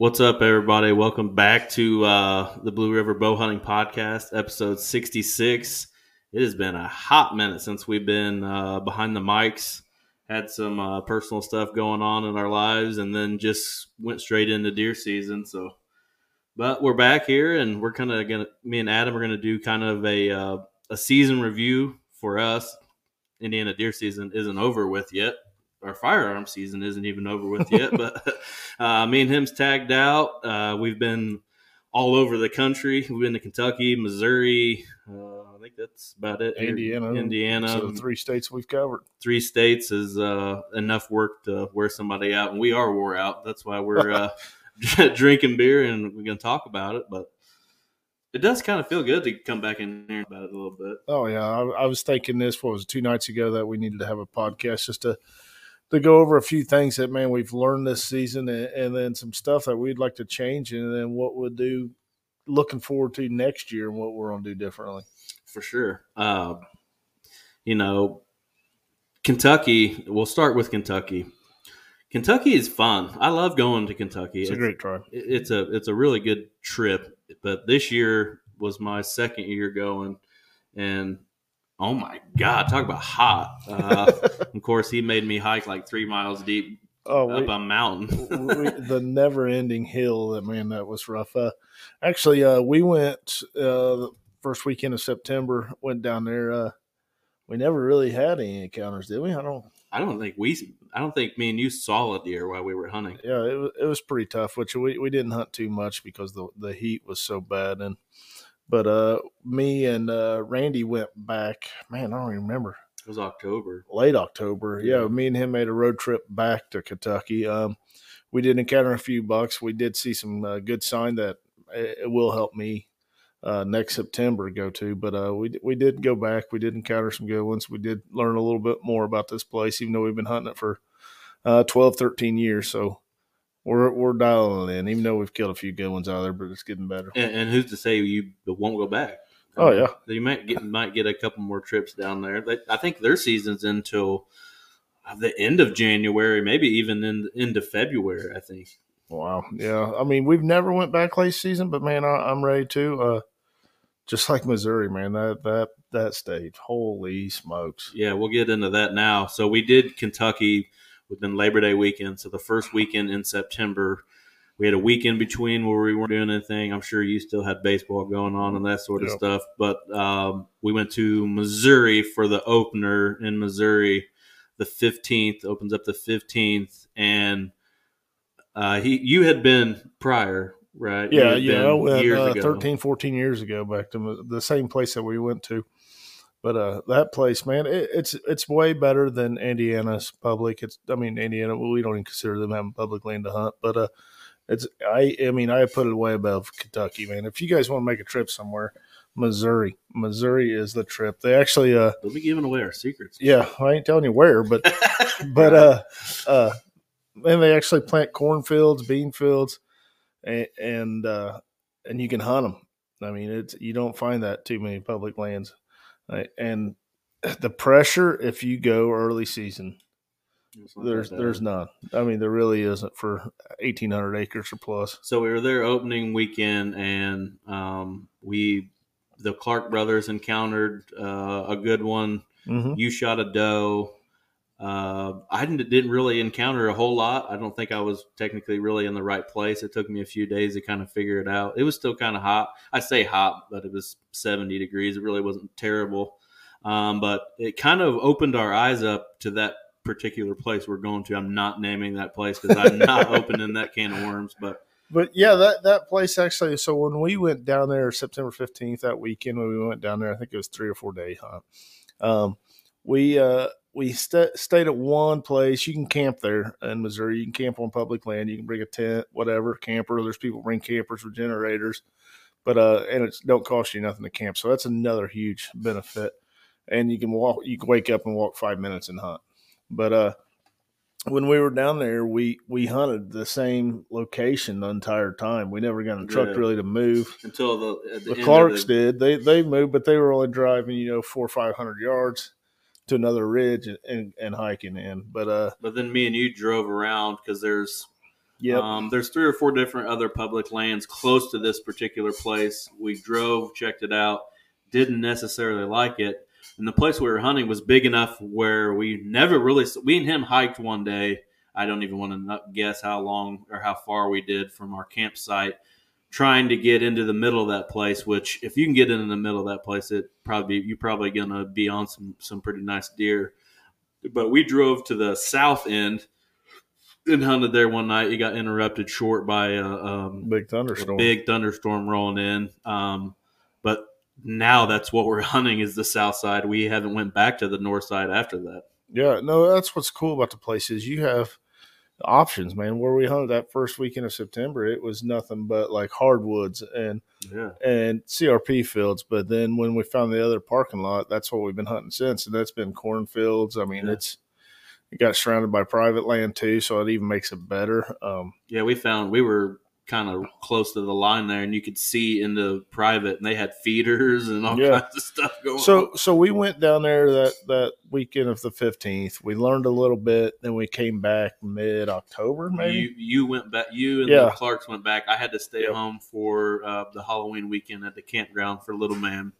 What's up, everybody? Welcome back to uh, the Blue River Bow Hunting Podcast, episode 66. It has been a hot minute since we've been uh, behind the mics, had some uh, personal stuff going on in our lives, and then just went straight into deer season. So, but we're back here, and we're kind of gonna. Me and Adam are gonna do kind of a uh, a season review for us. Indiana deer season isn't over with yet, our firearm season isn't even over with yet. but uh, me and him's tagged out. Uh, we've been all over the country. We've been to Kentucky, Missouri. Uh, I think that's about it. Indiana, Indiana. So the three states we've covered. Three states is uh, enough work to wear somebody out, and we are wore out. That's why we're uh, drinking beer and we're going to talk about it. But it does kind of feel good to come back in here about it a little bit. Oh yeah, I, I was thinking this. What was it, two nights ago that we needed to have a podcast just to to go over a few things that man we've learned this season, and, and then some stuff that we'd like to change, and then what we'll do looking forward to next year and what we're going to do differently. For sure. Uh, you know, Kentucky. We'll start with Kentucky. Kentucky is fun. I love going to Kentucky. It's, a great drive. It's a it's a really good trip. But this year was my second year going, and oh my god, talk about hot! Uh, of course, he made me hike like three miles deep Oh, up we, a mountain. we, the never-ending hill. That man, that was rough. Uh, actually, uh, we went uh, the first weekend of September. Went down there. Uh, we never really had any encounters, did we? I don't. I don't think we. I don't think me and you saw a deer while we were hunting. Yeah, it was it was pretty tough. Which we, we didn't hunt too much because the the heat was so bad. And but uh, me and uh, Randy went back. Man, I don't even remember. It was October. Late October. Yeah, Yeah. me and him made a road trip back to Kentucky. Um, we did encounter a few bucks. We did see some uh, good sign that it, it will help me uh, next September go to. But uh, we we did go back. We did encounter some good ones. We did learn a little bit more about this place, even though we've been hunting it for uh, 12, 13 years. So we're we're dialing in, even though we've killed a few good ones out there. But it's getting better. And, and who's to say you won't go back? Oh yeah, You might get might get a couple more trips down there. They, I think their season's until the end of January, maybe even in into February. I think. wow, yeah. I mean, we've never went back late season, but man, I, I'm ready to. Uh, just like Missouri, man, that that that state, holy smokes! Yeah, we'll get into that now. So we did Kentucky within Labor Day weekend. So the first weekend in September, we had a week in between where we weren't doing anything. I'm sure you still had baseball going on and that sort of Yep. stuff. But um, we went to Missouri for the opener in Missouri. The 15th opens up the 15th, and uh, he you had been prior, right? Yeah, yeah. I went years uh, ago. 13, 14 years ago back to the same place that we went to. But uh, that place, man, it, it's it's way better than Indiana's public. It's I mean Indiana, well, we don't even consider them having public land to hunt, but uh, it's I I mean I put it way above Kentucky, man. If you guys want to make a trip somewhere, Missouri, Missouri is the trip. They actually uh Don't be giving away our secrets. yeah, I ain't telling you where, but but uh uh and they actually plant cornfields, bean fields, and and uh, and you can hunt them. I mean, it's you don't find that too many public lands, Uh, and the pressure if you go early season, there's there's none. I mean, there really isn't for eighteen hundred acres or plus. So we were there opening weekend, and um, we, the Clark brothers, encountered uh, a good one. hmm You shot a doe. Uh, I didn't, didn't really encounter a whole lot. I don't think I was technically really in the right place. It took me a few days to kind of figure it out. It was still kind of hot. I say hot, but it was 70 degrees. It really wasn't terrible. Um, but it kind of opened our eyes up to that particular place we're going to. I'm not naming that place because I'm not opening that can of worms, but But yeah, that that place actually. So when we went down there September fifteenth that weekend, when we went down there, I think it was three or four day hunt. Um, we uh, we sta stayed at one place. You can camp there in Missouri. You can camp on public land. You can bring a tent, whatever camper. There's people bring campers with generators, but uh, and it don't cost you nothing to camp. So that's another huge benefit. And you can walk. You can wake up and walk five minutes and hunt. But uh, when we were down there, we we hunted the same location the entire time. We never got a truck Good. really to move. until the, the, The Clarks the- did. They they moved, but they were only driving you know four or five hundred yards to another ridge and, and, and hiking in. But uh, But then me and you drove around because there's Yep. Um, there's three or four different other public lands close to this particular place. We drove, checked it out, didn't necessarily like it. And the place we were hunting was big enough where we never really, we and him hiked one day. I don't even want to guess how long or how far we did from our campsite trying to get into the middle of that place, which if you can get into the middle of that place, it probably, you're probably going to be on some, some pretty nice deer. But we drove to the south end and hunted there one night. It got interrupted short by a, um, Big thunderstorm. big thunderstorm rolling in. Um, but now that's what we're hunting is the south side. We haven't went back to the north side after that. Yeah, no, that's what's cool about the place is you have options, man. Where we hunted that first weekend of September, it was nothing but like hardwoods and Yeah. and CRP fields. But then when we found the other parking lot, that's what we've been hunting since, and that's been cornfields. I mean, Yeah. it's it got surrounded by private land too, so it even makes it better. Um, Yeah, we found we were kind of close to the line there, and you could see into private, and they had feeders and all Yeah. kinds of stuff going So on. so we went down there that that weekend of the fifteenth. We learned a little bit, then we came back mid October, maybe. You you went back. You and Yeah. the Clarks went back. I had to stay Yep. home for uh, the Halloween weekend at the campground for Little Man.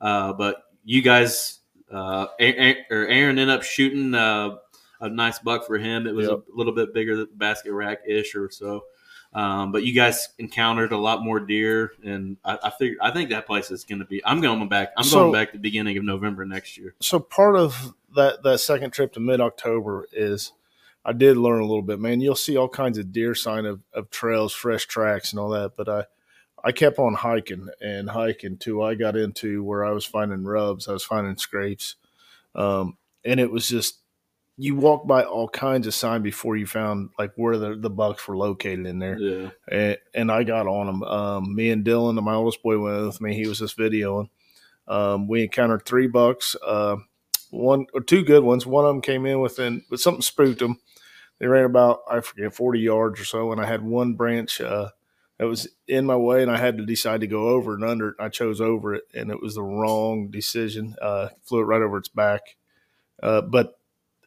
Uh, but you guys, uh, or Aaron ended up shooting uh, a nice buck for him. It was Yep. a little bit bigger than basket rack ish or so. Um, but you guys encountered a lot more deer, and I, I figured I think that place is going to be. I'm going back. I'm So- going back the beginning of November next year. so part of that that second trip to mid October is I did learn a little bit, man. You'll see all kinds of deer sign of, of trails, fresh tracks, and all that. But I I kept on hiking and hiking till I got into where I was finding rubs, I was finding scrapes, um, and it was just you walked by all kinds of sign before you found like where the, the bucks were located in there Yeah, and, and I got on them. Um, me and Dylan, my oldest boy, went with me. He was just videoing. Um, we encountered three bucks, uh, one or two good ones. One of them came in within, but something spooked them. They ran about I forget forty yards or so, and I had one branch uh, that was in my way, and I had to decide to go over and under it. I chose over it, and it was the wrong decision. Uh, flew it right over its back. Uh, but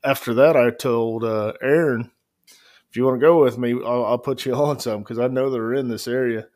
after that, I told uh, Aaron, if you want to go with me, I'll, I'll put you on some because I know they're in this area.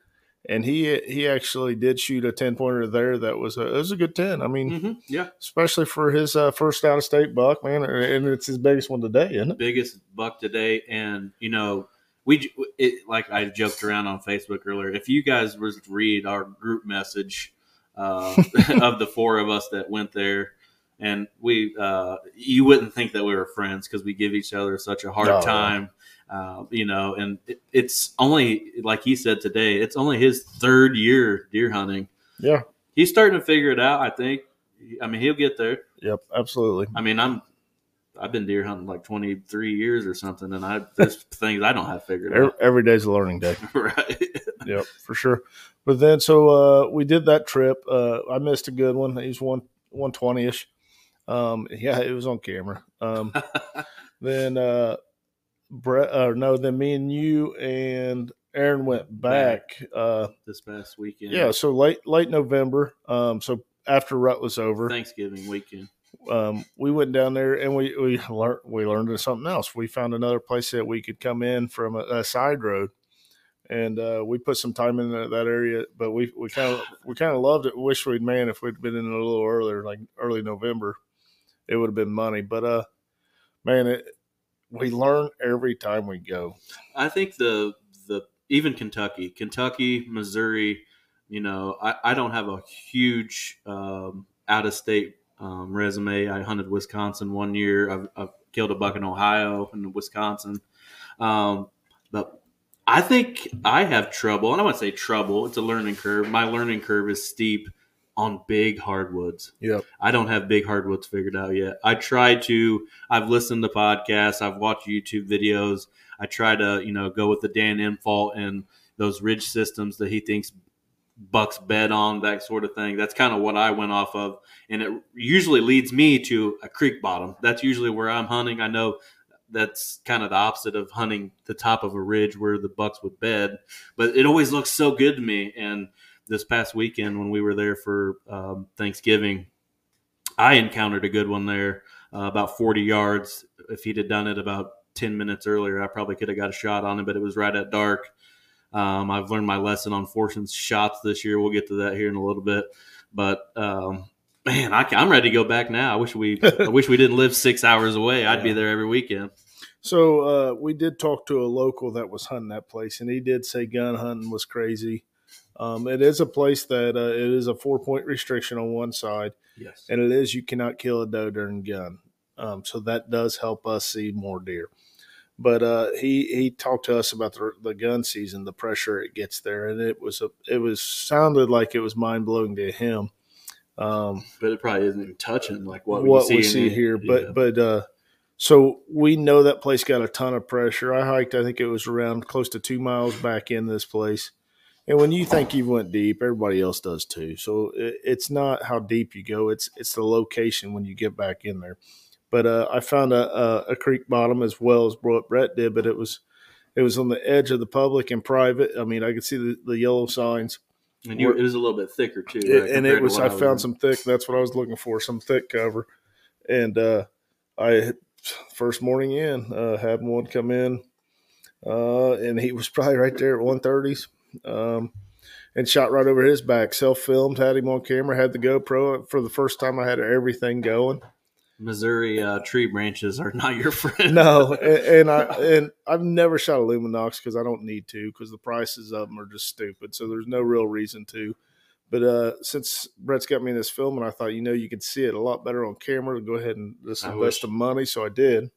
And he he actually did shoot a ten pointer there that was a it was a good ten. I mean, hmm yeah. especially for his uh, first out of state buck, man, and it's his biggest one today, isn't it? biggest buck today, and you know we it, like I joked around on Facebook earlier. If you guys were to read our group message uh, of the four of us that went there, and we uh, you wouldn't think that we were friends because we give each other such a hard No. time. Uh, you know, and it, it's only like he said today. It's only his third year deer hunting. Yeah. He's starting to figure it out. I think. I mean, he'll get there. Yep, absolutely. I mean, I'm I've been deer hunting like 23 years or something, and I there's things I don't have figured Every, out. every day's a learning day. right? Yep, for sure. But then, so uh, we did that trip. Uh, I missed a good one. He's one one twenty ish. Um, yeah, it was on camera. Um, then uh, Brett, uh, no, then me and you and Aaron went back. Uh, this past weekend, yeah, so late late November. Um, so after rut was over, Thanksgiving weekend. um, we went down there and we we learned we learned something else. We found another place that we could come in from a, a side road, and uh, we put some time in that, that area. But we we kind of we kind of loved it. Wish we'd man if we'd been in a little earlier, like early November, it would have been money. But uh, man, it we learn every time we go. I think the the even Kentucky, Kentucky, Missouri, you know, I, I don't have a huge um, out of state um, resume. I hunted Wisconsin one year. I've, I've killed a buck in Ohio and Wisconsin, um, but I think I have trouble. And I wouldn't say trouble. It's a learning curve. My learning curve is steep on big hardwoods. Yep. I don't have big hardwoods figured out yet. I try to. I've listened to podcasts. I've watched YouTube videos. I try to, you know, go with the Dan Infalt and those ridge systems that he thinks bucks bed on, that sort of thing. That's kind of what I went off of, and it usually leads me to a creek bottom. That's usually where I'm hunting. I know that's kind of the opposite of hunting the top of a ridge where the bucks would bed, but it always looks so good to me. And this past weekend when we were there for um, Thanksgiving, I encountered a good one there, uh, about 40 yards. If he'd have done it about ten minutes earlier, I probably could have got a shot on it, but it was right at dark. Um, I've learned my lesson on forcing shots this year. We'll get to that here in a little bit, but um, man, I, am ready to go back now. I wish we, I wish we didn't live six hours away. I'd yeah. be there every weekend. So uh, we did talk to a local that was hunting that place, and he did say gun hunting was crazy. Um, it is a place that uh, it is a four point restriction on one side. Yes. And it is you cannot kill a doe during gun. Um, so that does help us see more deer. But uh, he he talked to us about the, the gun season, the pressure it gets there, and it was a it was sounded like it was mind blowing to him. Um, but it probably isn't even touching like what, what we see, we see here. Yeah. But but uh, so we know that place got a ton of pressure. I hiked, I think it was around close to two miles back in this place, and when you think you went deep, everybody else does too. So it, it's not how deep you go; it's it's the location when you get back in there. But uh, I found a, a, a, creek bottom as well as what Brett did, but it was it was on the edge of the public and private. I mean, I could see the, the yellow signs. And you, it was a little bit thicker too, right, and it was. I, I found some thick. That's what I was looking for, some thick cover. And uh, I first morning in uh, had one come in, uh, and he was probably right there at one thirties um, and shot right over his back. Self filmed, had him on camera, had the GoPro. For the first time, I had everything going. Missouri uh, tree branches are not your friend. no, and, and, I and I've never shot a Lumenoks because I don't need to because the prices of them are just stupid. So there's no real reason to. But uh, since Brett's got me in this film, and I thought, you know, you could see it a lot better on camera, go ahead and just invest the money. So I did.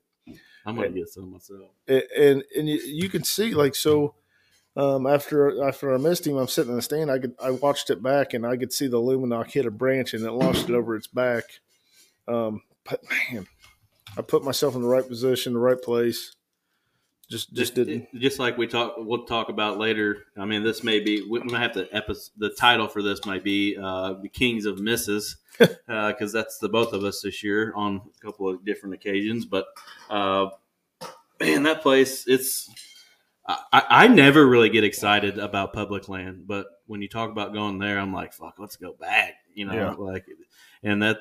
I'm gonna and, get some myself. And and, and you, you, can see like so um, after after I missed him, I'm sitting in the stand. I could I watched it back, and I could see the Lumenok hit a branch, and it launched it over its back. Um, but man, I put myself in the right position, the right place. Just just didn't. Just like we talk, we'll talk about later. I mean, this may be we might have to episode. The title for this might be uh, "The Kings of Misses," because uh, that's the both of us this year on a couple of different occasions. But uh, man, that place it's I, I never really get excited about public land, but when you talk about going there, I'm like, fuck, let's go back. You know, yeah. like, and that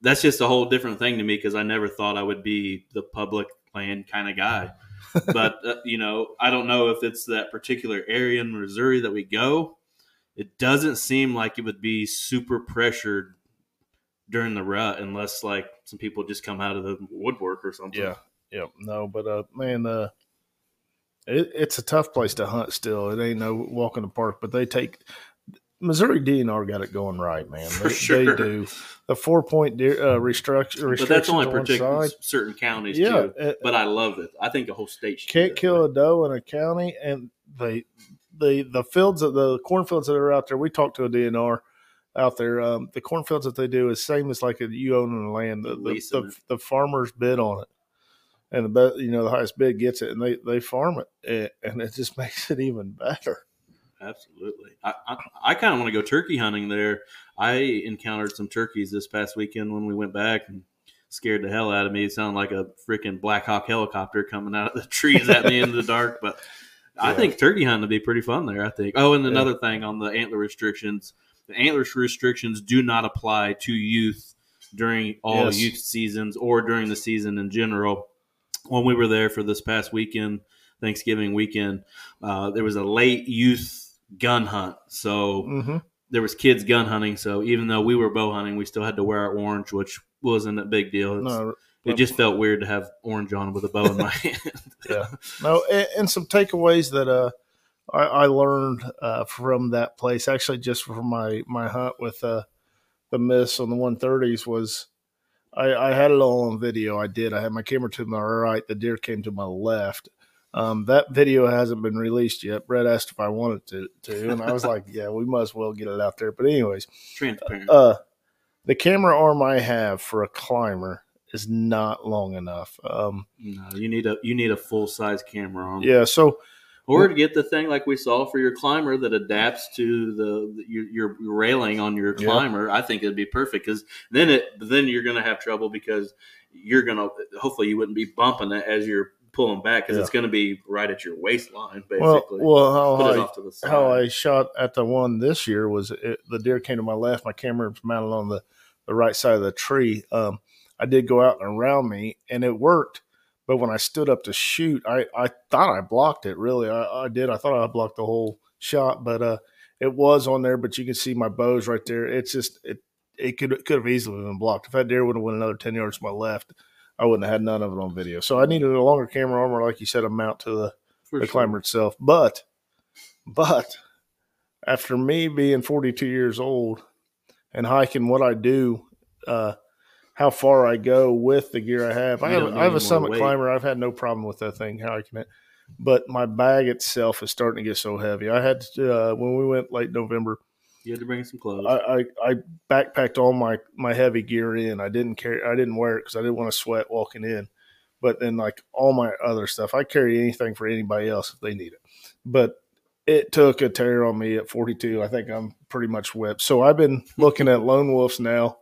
that's just a whole different thing to me because I never thought I would be the public land kind of guy. but uh, you know, I don't know if it's that particular area in Missouri that we go. It doesn't seem like it would be super pressured during the rut unless like some people just come out of the woodwork or something. Yeah, yeah, no, but uh, man, uh, it, it's a tough place to hunt. Still, it ain't no walk in the park. But they take Missouri DNR got it going right, man. They, sure. they do the four point uh, restriction. But that's only particular certain counties, yeah. Too. Uh, but I love it. I think the whole state can't kill a doe in a county, and they the the fields of the cornfields that are out there. We talked to a DNR out there. Um, the cornfields that they do is same as like a, you own the land. The the, the, the farmers bid on it and the best, you know, the highest bid gets it, and they they farm it, and it just makes it even better. Absolutely, I I, I kind of want to go turkey hunting there. I encountered some turkeys this past weekend when we went back, and scared the hell out of me. It sounded like a freaking Black Hawk helicopter coming out of the trees at me in the dark, but. Yeah. I think turkey hunting would be pretty fun there. I think. Oh, and another yeah. thing on the antler restrictions, the antler restrictions do not apply to youth during all yes. youth seasons or during the season in general when we were there for this past weekend, Thanksgiving weekend, uh, there was a late youth gun hunt. So mm-hmm. there was kids gun hunting. So even though we were bow hunting, we still had to wear our orange, which wasn't a big deal. No, it just felt weird to have orange on with a bow in my hand. yeah. No, and, and, some takeaways that uh, I, I learned uh, from that place, actually, just from my my hunt with uh, the miss on the 130s was I, I had it all on video. I did. I had my camera to my right. The deer came to my left. Um, that video hasn't been released yet. Brett asked if I wanted to, to and I was like, "Yeah, we might as well get it out there." But anyways, transparent. Uh, the camera arm I have for a climber is not long enough. Um, no, you need a you need a full size camera arm. Yeah, so or to get the thing like we saw for your climber that adapts to the your, your railing on your climber. I think it'd be perfect because then it then you're going to have trouble because you're going to hopefully you wouldn't be bumping it as you're pulling back because yeah. it's going to be right at your waistline basically. Well, well how, I, how I shot at the one this year was it, the deer came to my left. My camera was mounted on the the right side of the tree. Um, I did go out and around me, and it worked But when I stood up to shoot, I, I thought I blocked it. Really, I, I did. I thought I blocked the whole shot, but uh, it was on there. But you can see my bows right there. It's just it it could it could have easily been blocked. If that deer would have went another ten yards to my left, I wouldn't have had none of it on video. So I needed a longer camera arm, or like you said, a mount to the, For the sure. climber itself. But but after me being 42 years old and hiking what I do, uh, how far I go with the gear I have, I have, I have a summit climber. I've had no problem with that thing hiking it, but my bag itself is starting to get so heavy. I had to, uh, when we went late November. You had to bring some clothes. I, I, I backpacked all my, my heavy gear in. I didn't carry, I didn't wear it because I didn't want to sweat walking in. But then, like all my other stuff, I carry anything for anybody else if they need it. But it took a tear on me at 42. I think I'm pretty much whipped. So I've been looking at lone wolves now.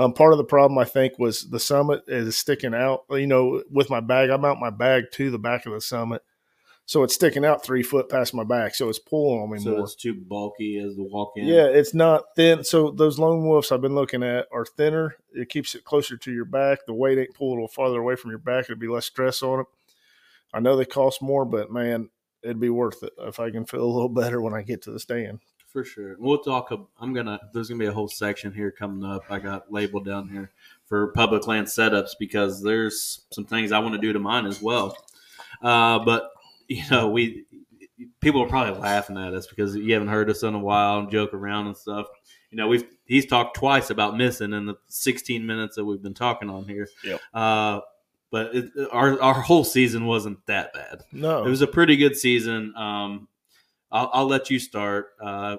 Um, part of the problem I think was the summit is sticking out. You know, with my bag, I mount my bag to the back of the summit, so it's sticking out three foot past my back. So it's pulling on me so more. it's too bulky as the walk in. Yeah, it's not thin. So those lone wolves I've been looking at are thinner. It keeps it closer to your back. The weight ain't pulled a little farther away from your back. It'd be less stress on it. I know they cost more, but man, it'd be worth it if I can feel a little better when I get to the stand. For sure. We'll talk. I'm gonna. There's gonna be a whole section here coming up. I got labeled down here for public land setups because there's some things I want to do to mine as well. Uh, but you know, we people are probably laughing at us because you haven't heard us in a while and joke around and stuff. You know, we've he's talked twice about missing in the 16 minutes that we've been talking on here. Yep. Uh, but it, our our whole season wasn't that bad. No, It was a pretty good season. Um, I'll, I'll let you start. Uh,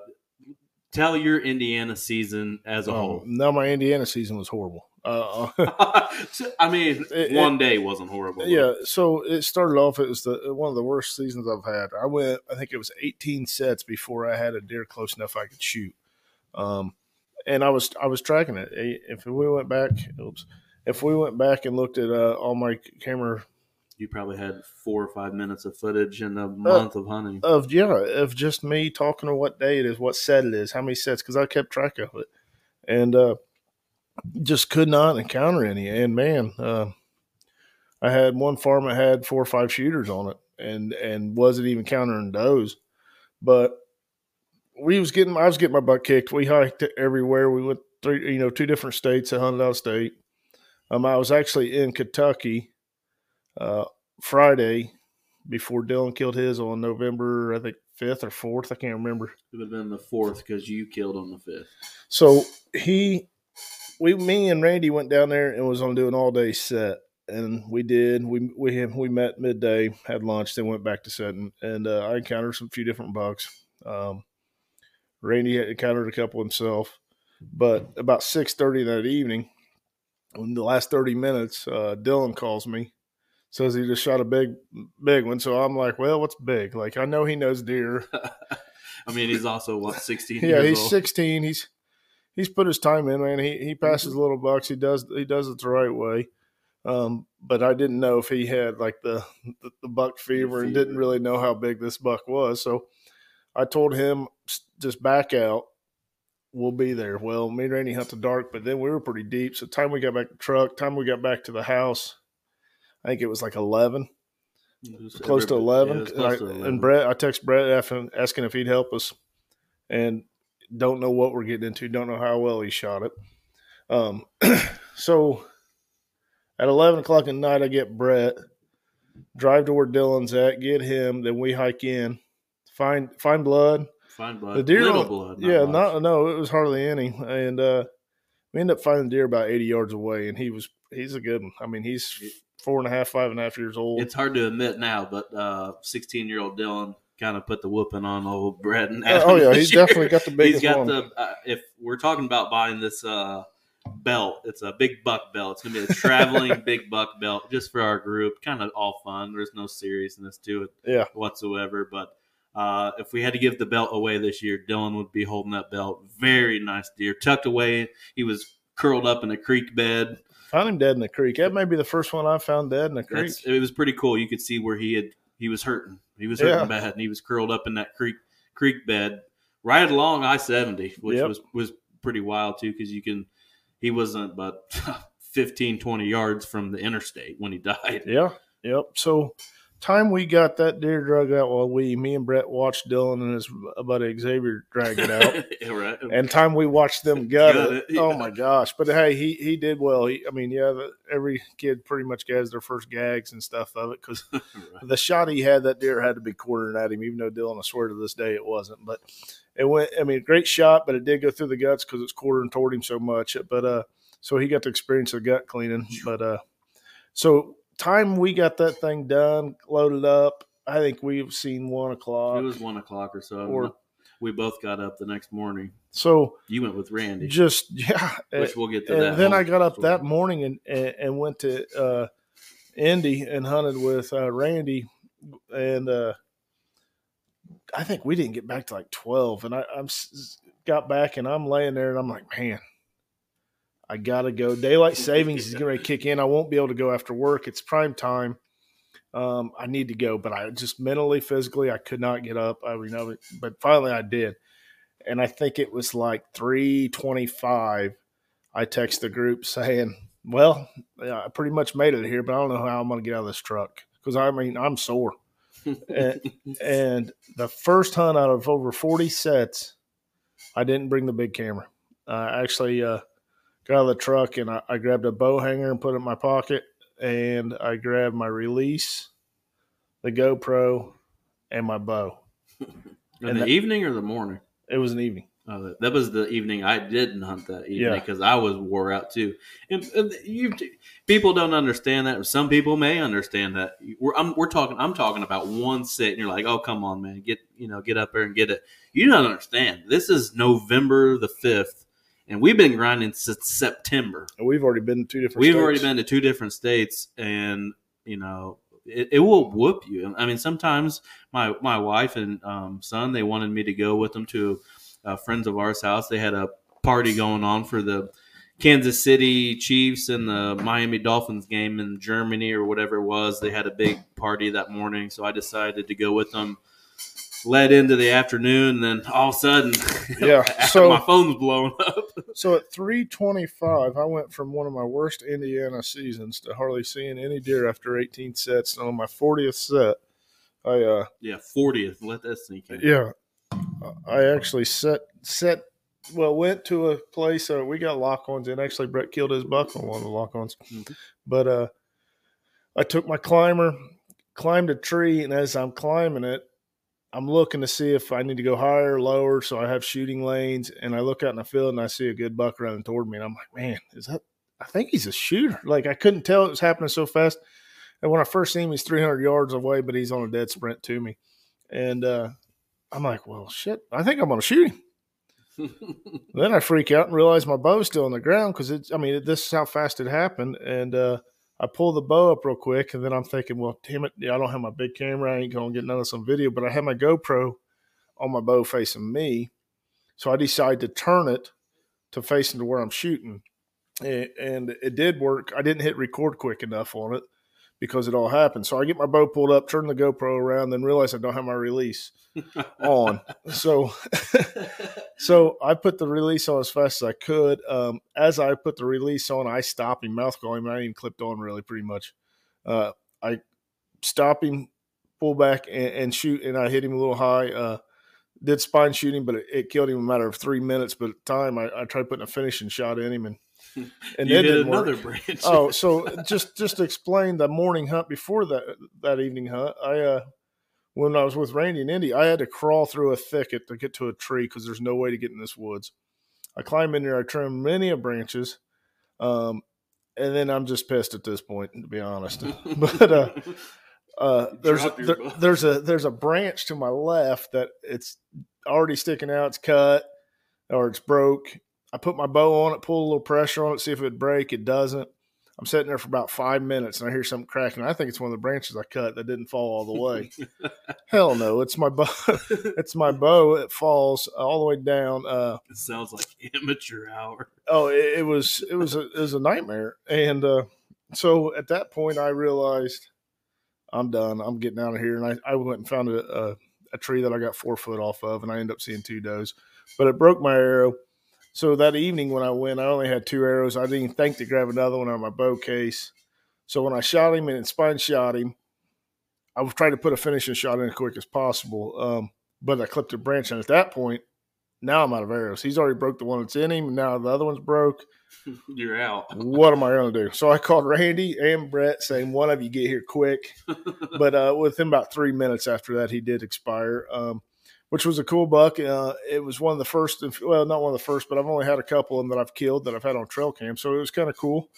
tell your Indiana season as a um, whole. no, my Indiana season was horrible. Uh, I mean, It- one day wasn't horrible. yeah, so it started off. It was the one of the worst seasons I've had. I went, I think it was 18 sets before I had a deer close enough I could shoot. Um, and I was I was tracking it. If we went back, oops, if we went back and looked at uh, all my camera you probably had four or five minutes of footage in a Uh, month of hunting. of yeah of just me talking to what day it is, what set it is, how many sets, because I kept track of it, and uh, just could not encounter any. And man, uh, I had one farm that had four or five shooters on it, and and wasn't even countering those, but we was getting I was getting my butt kicked. We hiked everywhere. We went through you know two different states. I hunted out of state. Um, I was actually in Kentucky uh, Friday before Dylan killed his on November, I think fifth or fourth. I can't remember. It would have been the fourth because you killed on the fifth. So he, we, me and Randy went down there and was on do an all day set, and we did. We we we met midday, had lunch, then went back to setting, and uh, I encountered some few different bucks. Um, Randy had encountered a couple himself, but about six thirty that evening, in the last thirty minutes, uh, Dylan calls me. Says he just shot a big, big one. So I'm like, well, what's big? Like I know he knows deer. I mean, he's also what sixteen. yeah, years he's old? 16. He's he's put his time in, man. He he passes little bucks. He does he does it the right way. Um, but I didn't know if he had like the the, the buck fever and didn't really know how big this buck was. So I told him just back out. We'll be there. Well, me and Randy hunt the dark, but then we were pretty deep. So time we got back to the truck, time we got back to the house, I think it was like eleven was close to eleven. yeah, and, close I, to 11. and Brett, I text Brett asking, asking if he'd help us, and don't know what we're getting into. Don't know how well he shot it. Um, so at eleven o'clock at night, I get Brett, drive to where Dylan's at, get him, then we hike in, find find blood. Find blood. The deer, little blood. yeah, much. not no, it was hardly any, and uh, we ended up finding deer about eighty yards away, and he was he's a good one. I mean, he's four and a half, five and a half years old. It's hard to admit now, but uh, 16 year old Dylan kind of put the whooping on old Brett and oh yeah, this he's year. definitely got the biggest He's got one. the. Uh, if we're talking about buying this uh, belt, it's a big buck belt. It's gonna be a traveling big buck belt just for our group. Kind of all fun. There's no seriousness to it Yeah. whatsoever. But uh, if we had to give the belt away this year, Dylan would be holding that belt. Very nice deer, tucked away. He was curled up in a creek bed. Found him dead in the creek. That may be the first one I found dead in the creek. That's, it was pretty cool. You could see where he had he was hurting. He was hurting Yeah. bad, and he was curled up in that creek creek bed right along I seventy, which Yep. was was pretty wild too because you can he wasn't but 15, 20 yards from the interstate when he died. Yeah. Yep. So time we got that deer drug out, well, we, me and Brett watched Dylan and his buddy Xavier drag it out. yeah, right. and time we watched them gut, it. it, Oh my gosh! But hey, he he did well. He, I mean, yeah, the, every kid pretty much gets their first gags and stuff of it because Right. the shot he had that deer had to be quartering at him. Even though Dylan, I swear to this day, it wasn't. But it went. I mean, great shot, but it did go through the guts because it's quartering toward him so much. But uh, so he got to experience the gut cleaning. But uh, so time we got that thing done, loaded up. I think we've seen one o'clock. It was one o'clock or so. Or- we both got up the next morning. so You went with Randy, just yeah. which we'll get to and that. then I got up story. that morning and, and, and went to uh, Indy and hunted with uh, Randy, and uh, I think we didn't get back to like twelve. And I, I'm got back and I'm laying there and I'm like, man, I gotta go. Daylight savings is going to kick in. I won't be able to go after work. It's prime time. Um, I need to go, but I just mentally, physically, I could not get up. I I was- but finally I did, and I think it was like three twenty-five. I text the group saying, "Well, yeah, I pretty much made it here, but I don't know how I'm going to get out of this truck because I mean I'm sore." and, and the first hunt out of over forty sets, I didn't bring the big camera. I actually uh, got out of the truck and I, I grabbed a bow hanger and put it in my pocket, and I grabbed my release, the GoPro, and my bow. In and the that- evening or the morning? It was an evening. Uh, that was the evening I didn't hunt that evening Yeah. because I was wore out too. And, and you people don't understand that. Some people may understand that. We're I'm, we're talking. I'm talking about one sit, and you're like, "Oh, come on, man, get you know, get up there and get it." You don't understand. This is November the fifth, and we've been grinding since September. And we've already been to two different. We've states. already been to two different states, and you know, it, it will whoop you. I mean, sometimes my my wife and um, son they wanted me to go with them to uh, friends of ours' house. They had a party going on for the Kansas City Chiefs and the Miami Dolphins game in Germany or whatever it was. They had a big party that morning, so I decided to go with them. Led into the afternoon, And then all of a sudden, Yeah, so- my phone's blowing up. So at three twenty-five, I went from one of my worst Indiana seasons to hardly seeing any deer after eighteen sets. And on my fortieth set, I uh Yeah, fortieth. Let that sink in. yeah, I actually set set. Well, went to a place. Uh, we got lock-ons and Actually, Brett killed his buck on one of the lock-ons. Mhm. But uh, I took my climber, climbed a tree, and as I'm climbing it, I'm looking to see if I need to go higher or lower. So I have shooting lanes, and I look out in the field and I see a good buck running toward me, and I'm like, man, is that? I think he's a shooter. Like I couldn't tell it was happening so fast. And when I first seen him, he's 300 yards away, but he's on a dead sprint to me. And uh, I'm like, well, shit, I think I'm going to shoot him. Then I freak out and realize my bow's still on the ground because it's, I mean, this is how fast it happened. And uh, I pull the bow up real quick. And then I'm thinking, well, damn it, I don't have my big camera. I ain't to get none of some video, but I have my GoPro on my bow facing me. So I decide to turn it to facing to where I'm shooting. And, and it did work. I didn't hit record quick enough on it because it all happened. So I get my bow pulled up, turn the GoPro around, then realize I don't have my release on. So so I put the release on as fast as I could. Um, as I put the release on, I stop him, mouth call him. I even clipped on really, pretty much. Uh, I stop him, pull back, and, and shoot, and I hit him a little high. Uh, did spine shooting, but it, it killed him in a matter of three minutes. But at the time, I, I tried putting a finishing shot in him, and and you didn't another work. branch. oh, so just just to explain the morning hunt before that that evening hunt, I uh when I was with Randy and Indy, I had to crawl through a thicket to get to a tree because there's no way to get in this woods. I climb in there, I trim many of branches, um, and then I'm just pissed at this point, to be honest. but uh, uh, there's a, there- there's a there's a branch to my left that it's already sticking out. It's cut or it's broke. I put my bow on it, pull a little pressure on it, see if it would break. It doesn't. I'm sitting there for about five minutes and I hear something cracking. I think it's one of the branches I cut that didn't fall all the way. Hell no, it's my bow. it's my bow. It falls all the way down. Uh, it sounds like amateur hour. oh, it, it was it was a it was a nightmare. And uh, so at that point, I realized I'm done. I'm getting out of here. And I, I went and found a, a a tree that I got four foot off of, and I ended up seeing two does. But it broke my arrow. So that evening when I went, I only had two arrows. I didn't think to grab another one out of my bow case. So when I shot him and it spine shot him, I was trying to put a finishing shot in as quick as possible. Um, but I clipped a branch, and at that point, now I'm out of arrows. He's already broke the one that's in him. Now the other one's broke. You're out. what am I going to do? So I called Randy and Brett, saying one of you get here quick. but uh, within about three minutes after that, he did expire, um, which was a cool buck. Uh, it was one of the first, well, not one of the first, but I've only had a couple of them that I've killed that I've had on trail cam. So it was kind of cool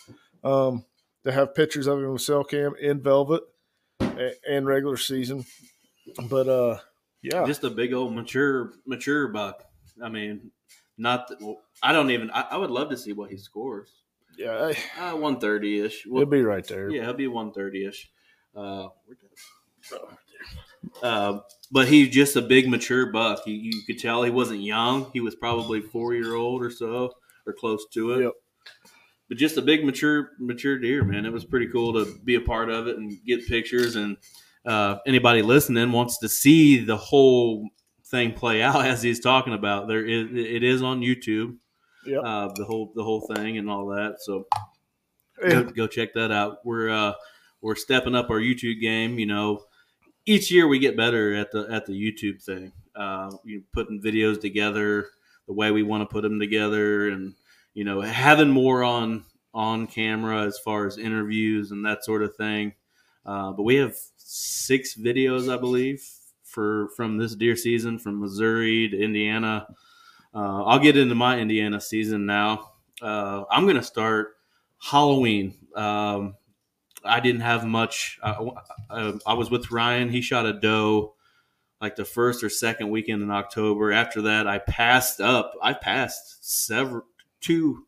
um, to have pictures of him with cell cam in velvet and regular season. But uh, yeah, just a big old mature mature buck. I mean, not well, I don't even. I, I, would love to see what he scores. Yeah, uh, one thirty ish. Well, he'll be right there. Yeah, he'll be one thirty ish. Uh, uh, but he's just a big mature buck. You, you, could tell he wasn't young. He was probably four year old or so, or close to it. Yep. But just a big mature mature deer, man. It was pretty cool to be a part of it and get pictures. And uh, anybody listening wants to see the whole thing play out as he's talking about. There is it is on YouTube. Yeah. Uh, the whole the whole thing and all that. So go, go check that out. We're uh, we're stepping up our YouTube game. You know, each year we get better at the at the YouTube thing. Uh, you putting videos together the way we want to put them together, and you know having more on on camera as far as interviews and that sort of thing. Uh, but we have six videos, I believe, for from this deer season from Missouri to Indiana. Uh, I'll get into my Indiana season now. Uh, I'm going to start Halloween. Um, I didn't have much. I, I, um, I, was with Ryan. He shot a doe like the first or second weekend in October. After that, I passed up. I passed several two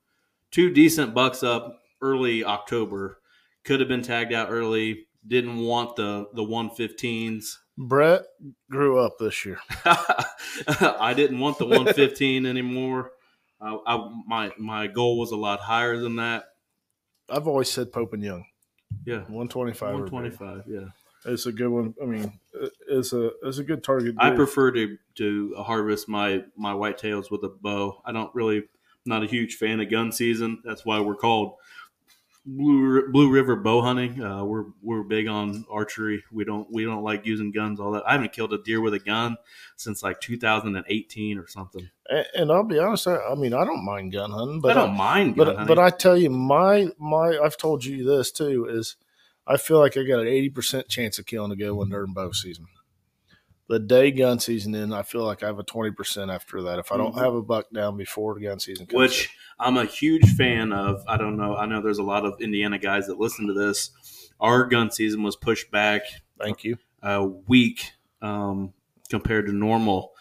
two decent bucks up early October. Could have been tagged out early. Didn't want the the 115s. Brett grew up this year. I didn't want the 115 anymore. I, I, my my goal was a lot higher than that. I've always said Pope and Young. Yeah, 125. 125. Yeah, it's a good one. I mean, it's a it's a good target. I prefer to to harvest my my whitetails with a bow. I don't really not a huge fan of gun season. That's why we're called Blue, Blue River bow hunting. Uh, we're we're big on archery. We don't we don't like using guns. All that. I haven't killed a deer with a gun since like 2018 or something. And, and I'll be honest. I, I, mean, I don't mind gun hunting, but I don't I, mind but, hunting. But I tell you, my my I've told you this too is I feel like I got an 80 percent chance of killing a good one during bow season the day gun season in, I feel like I have a 20% after that if I don't mm-hmm. have a buck down before the gun season comes. Which in. I'm a huge fan of. I don't know. I know there's a lot of Indiana guys that listen to this. Our gun season was pushed back. Thank you. A week um, compared to normal,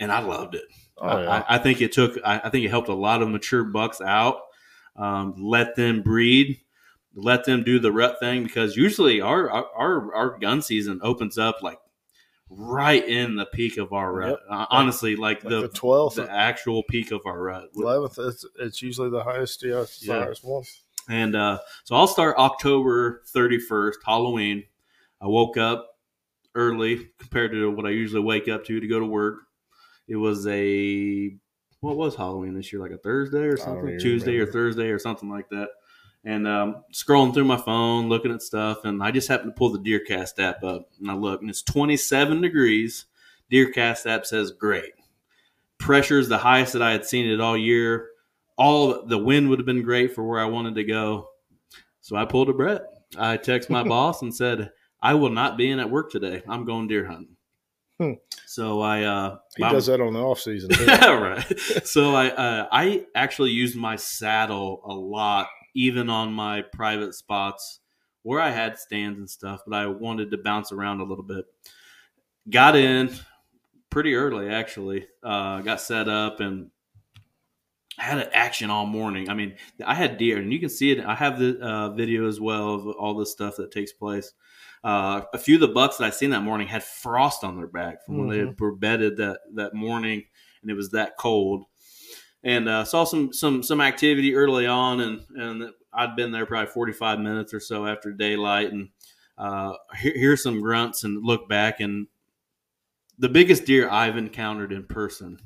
and I loved it. Oh, yeah. I, I, think it took. I, I, think it helped a lot of mature bucks out. Um, let them breed, let them do the rut thing because usually our our our gun season opens up like right in the peak of our rut. Yep. Uh, honestly, like, like the twelfth, the actual peak of our rut. Eleventh, it's, it's usually the highest. Yeah, it's yeah. the highest one. And uh, so I'll start October thirty first, Halloween. I woke up early compared to what I usually wake up to to go to work. It was a what was Halloween this year? Like a Thursday or something, Tuesday remember. or Thursday or something like that and um, scrolling through my phone, looking at stuff, and I just happened to pull the DeerCast app up, and I look, and it's 27 degrees. DeerCast app says great. Pressure is the highest that I had seen it all year. All the wind would have been great for where I wanted to go. So I pulled a Brett. I text my boss and said, "I will not be in at work today. I'm going deer hunting." Hmm. So I uh, he does that on the off season. yeah, right. so I uh, I actually used my saddle a lot even on my private spots where I had stands and stuff, but I wanted to bounce around a little bit. Got in pretty early, actually. Uh, got set up and had an action all morning. I mean, I had deer, and you can see it. I have the uh, video as well of all the stuff that takes place. Uh, a few of the bucks that I seen that morning had frost on their back from mm-hmm. when they mm-hmm. were bedded that that morning, and it was that cold and uh, saw some some some activity early on, and and I'd been there probably 45 minutes or so after daylight, and uh, hear, hear some grunts and look back, and the biggest deer I've encountered in person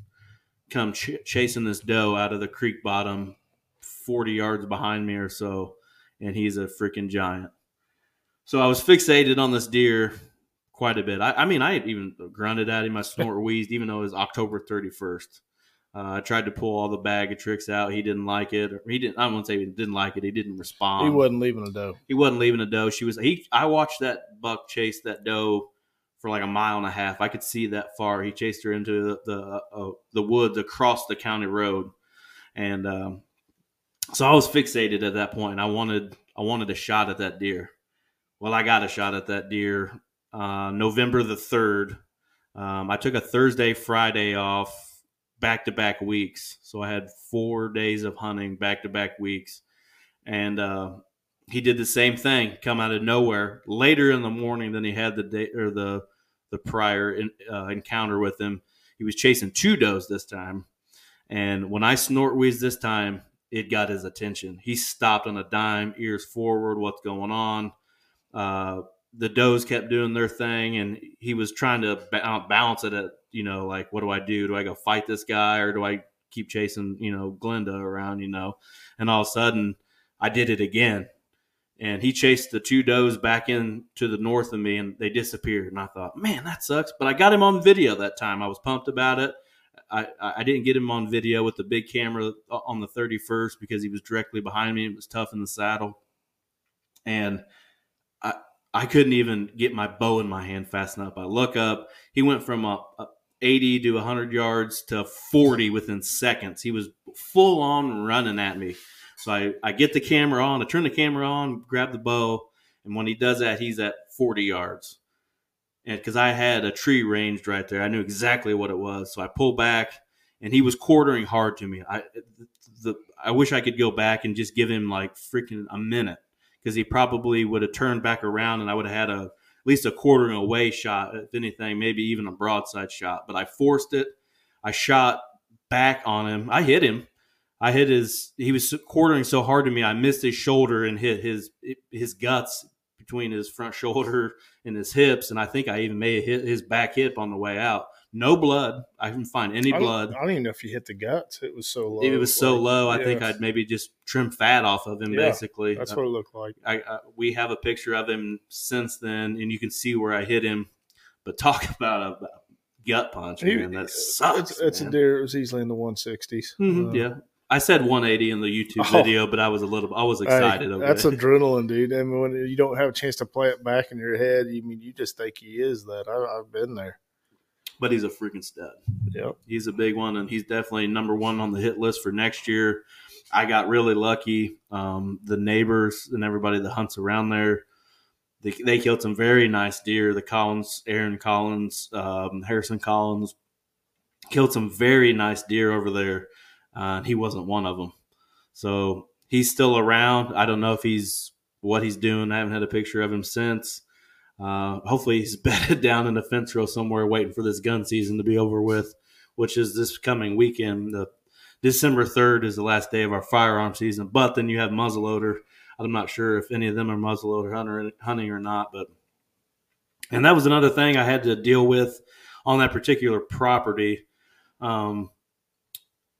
come ch- chasing this doe out of the creek bottom, 40 yards behind me or so, and he's a freaking giant. So I was fixated on this deer quite a bit. I, I mean, I even grunted at him. I snort wheezed, even though it was October 31st. Uh, I tried to pull all the bag of tricks out. He didn't like it. He didn't. I won't say he didn't like it. He didn't respond. He wasn't leaving a doe. He wasn't leaving a doe. She was. He. I watched that buck chase that doe for like a mile and a half. I could see that far. He chased her into the the, uh, the woods across the county road, and um, so I was fixated at that point. I wanted I wanted a shot at that deer. Well, I got a shot at that deer uh, November the third. Um, I took a Thursday, Friday off back to back weeks. So I had four days of hunting back to back weeks. And uh, he did the same thing, come out of nowhere later in the morning than he had the day or the the prior in, uh, encounter with him. He was chasing two does this time, and when I snort wheeze this time, it got his attention. He stopped on a dime, ears forward. What's going on? Uh, the does kept doing their thing, and he was trying to uh, balance it at you know, like, what do I do? Do I go fight this guy or do I keep chasing, you know, Glenda around, you know? And all of a sudden, I did it again. And he chased the two does back in to the north of me and they disappeared. And I thought, man, that sucks. But I got him on video that time. I was pumped about it. I, I didn't get him on video with the big camera uh, on the 31st because he was directly behind me. It was tough in the saddle. And I, I couldn't even get my bow in my hand fast enough. I look up. He went from a, a 80 to 100 yards to 40 within seconds. He was full on running at me. So I, I get the camera on, I turn the camera on, grab the bow, and when he does that, he's at 40 yards. And because I had a tree ranged right there, I knew exactly what it was. So I pull back, and he was quartering hard to me. I the I wish I could go back and just give him like freaking a minute because he probably would have turned back around, and I would have had a at least a quarter quartering away shot, if anything, maybe even a broadside shot. But I forced it. I shot back on him. I hit him. I hit his. He was quartering so hard to me. I missed his shoulder and hit his his guts between his front shoulder and his hips, and I think I even may have hit his back hip on the way out. No blood. I didn't find any I blood. I don't even know if you hit the guts. It was so low. It was so like, low. I yeah. think I'd maybe just trim fat off of him. Yeah, basically, that's what it looked like. I, I, we have a picture of him since then, and you can see where I hit him. But talk about a gut punch, man. That sucks. It's, it's a deer. It was easily in the 160s. Mm-hmm, uh, yeah. I said 180 in the YouTube oh, video, but I was a little, I was excited. Hey, that's adrenaline, dude. I mean, when you don't have a chance to play it back in your head, you mean you just think he is that. I, I've been there but he's a freaking stud. Yeah, he's a big one, and he's definitely number one on the hit list for next year. I got really lucky. Um, the neighbors and everybody that hunts around there, they, they killed some very nice deer. The Collins, Aaron Collins, um, Harrison Collins killed some very nice deer over there, uh, and he wasn't one of them. So he's still around. I don't know if he's what he's doing. I haven't had a picture of him since. Uh, hopefully, he's bedded down in a fence row somewhere, waiting for this gun season to be over with, which is this coming weekend. The December third is the last day of our firearm season. But then you have muzzleloader. I'm not sure if any of them are muzzleloader hunter, hunting or not, but and that was another thing I had to deal with on that particular property. Um,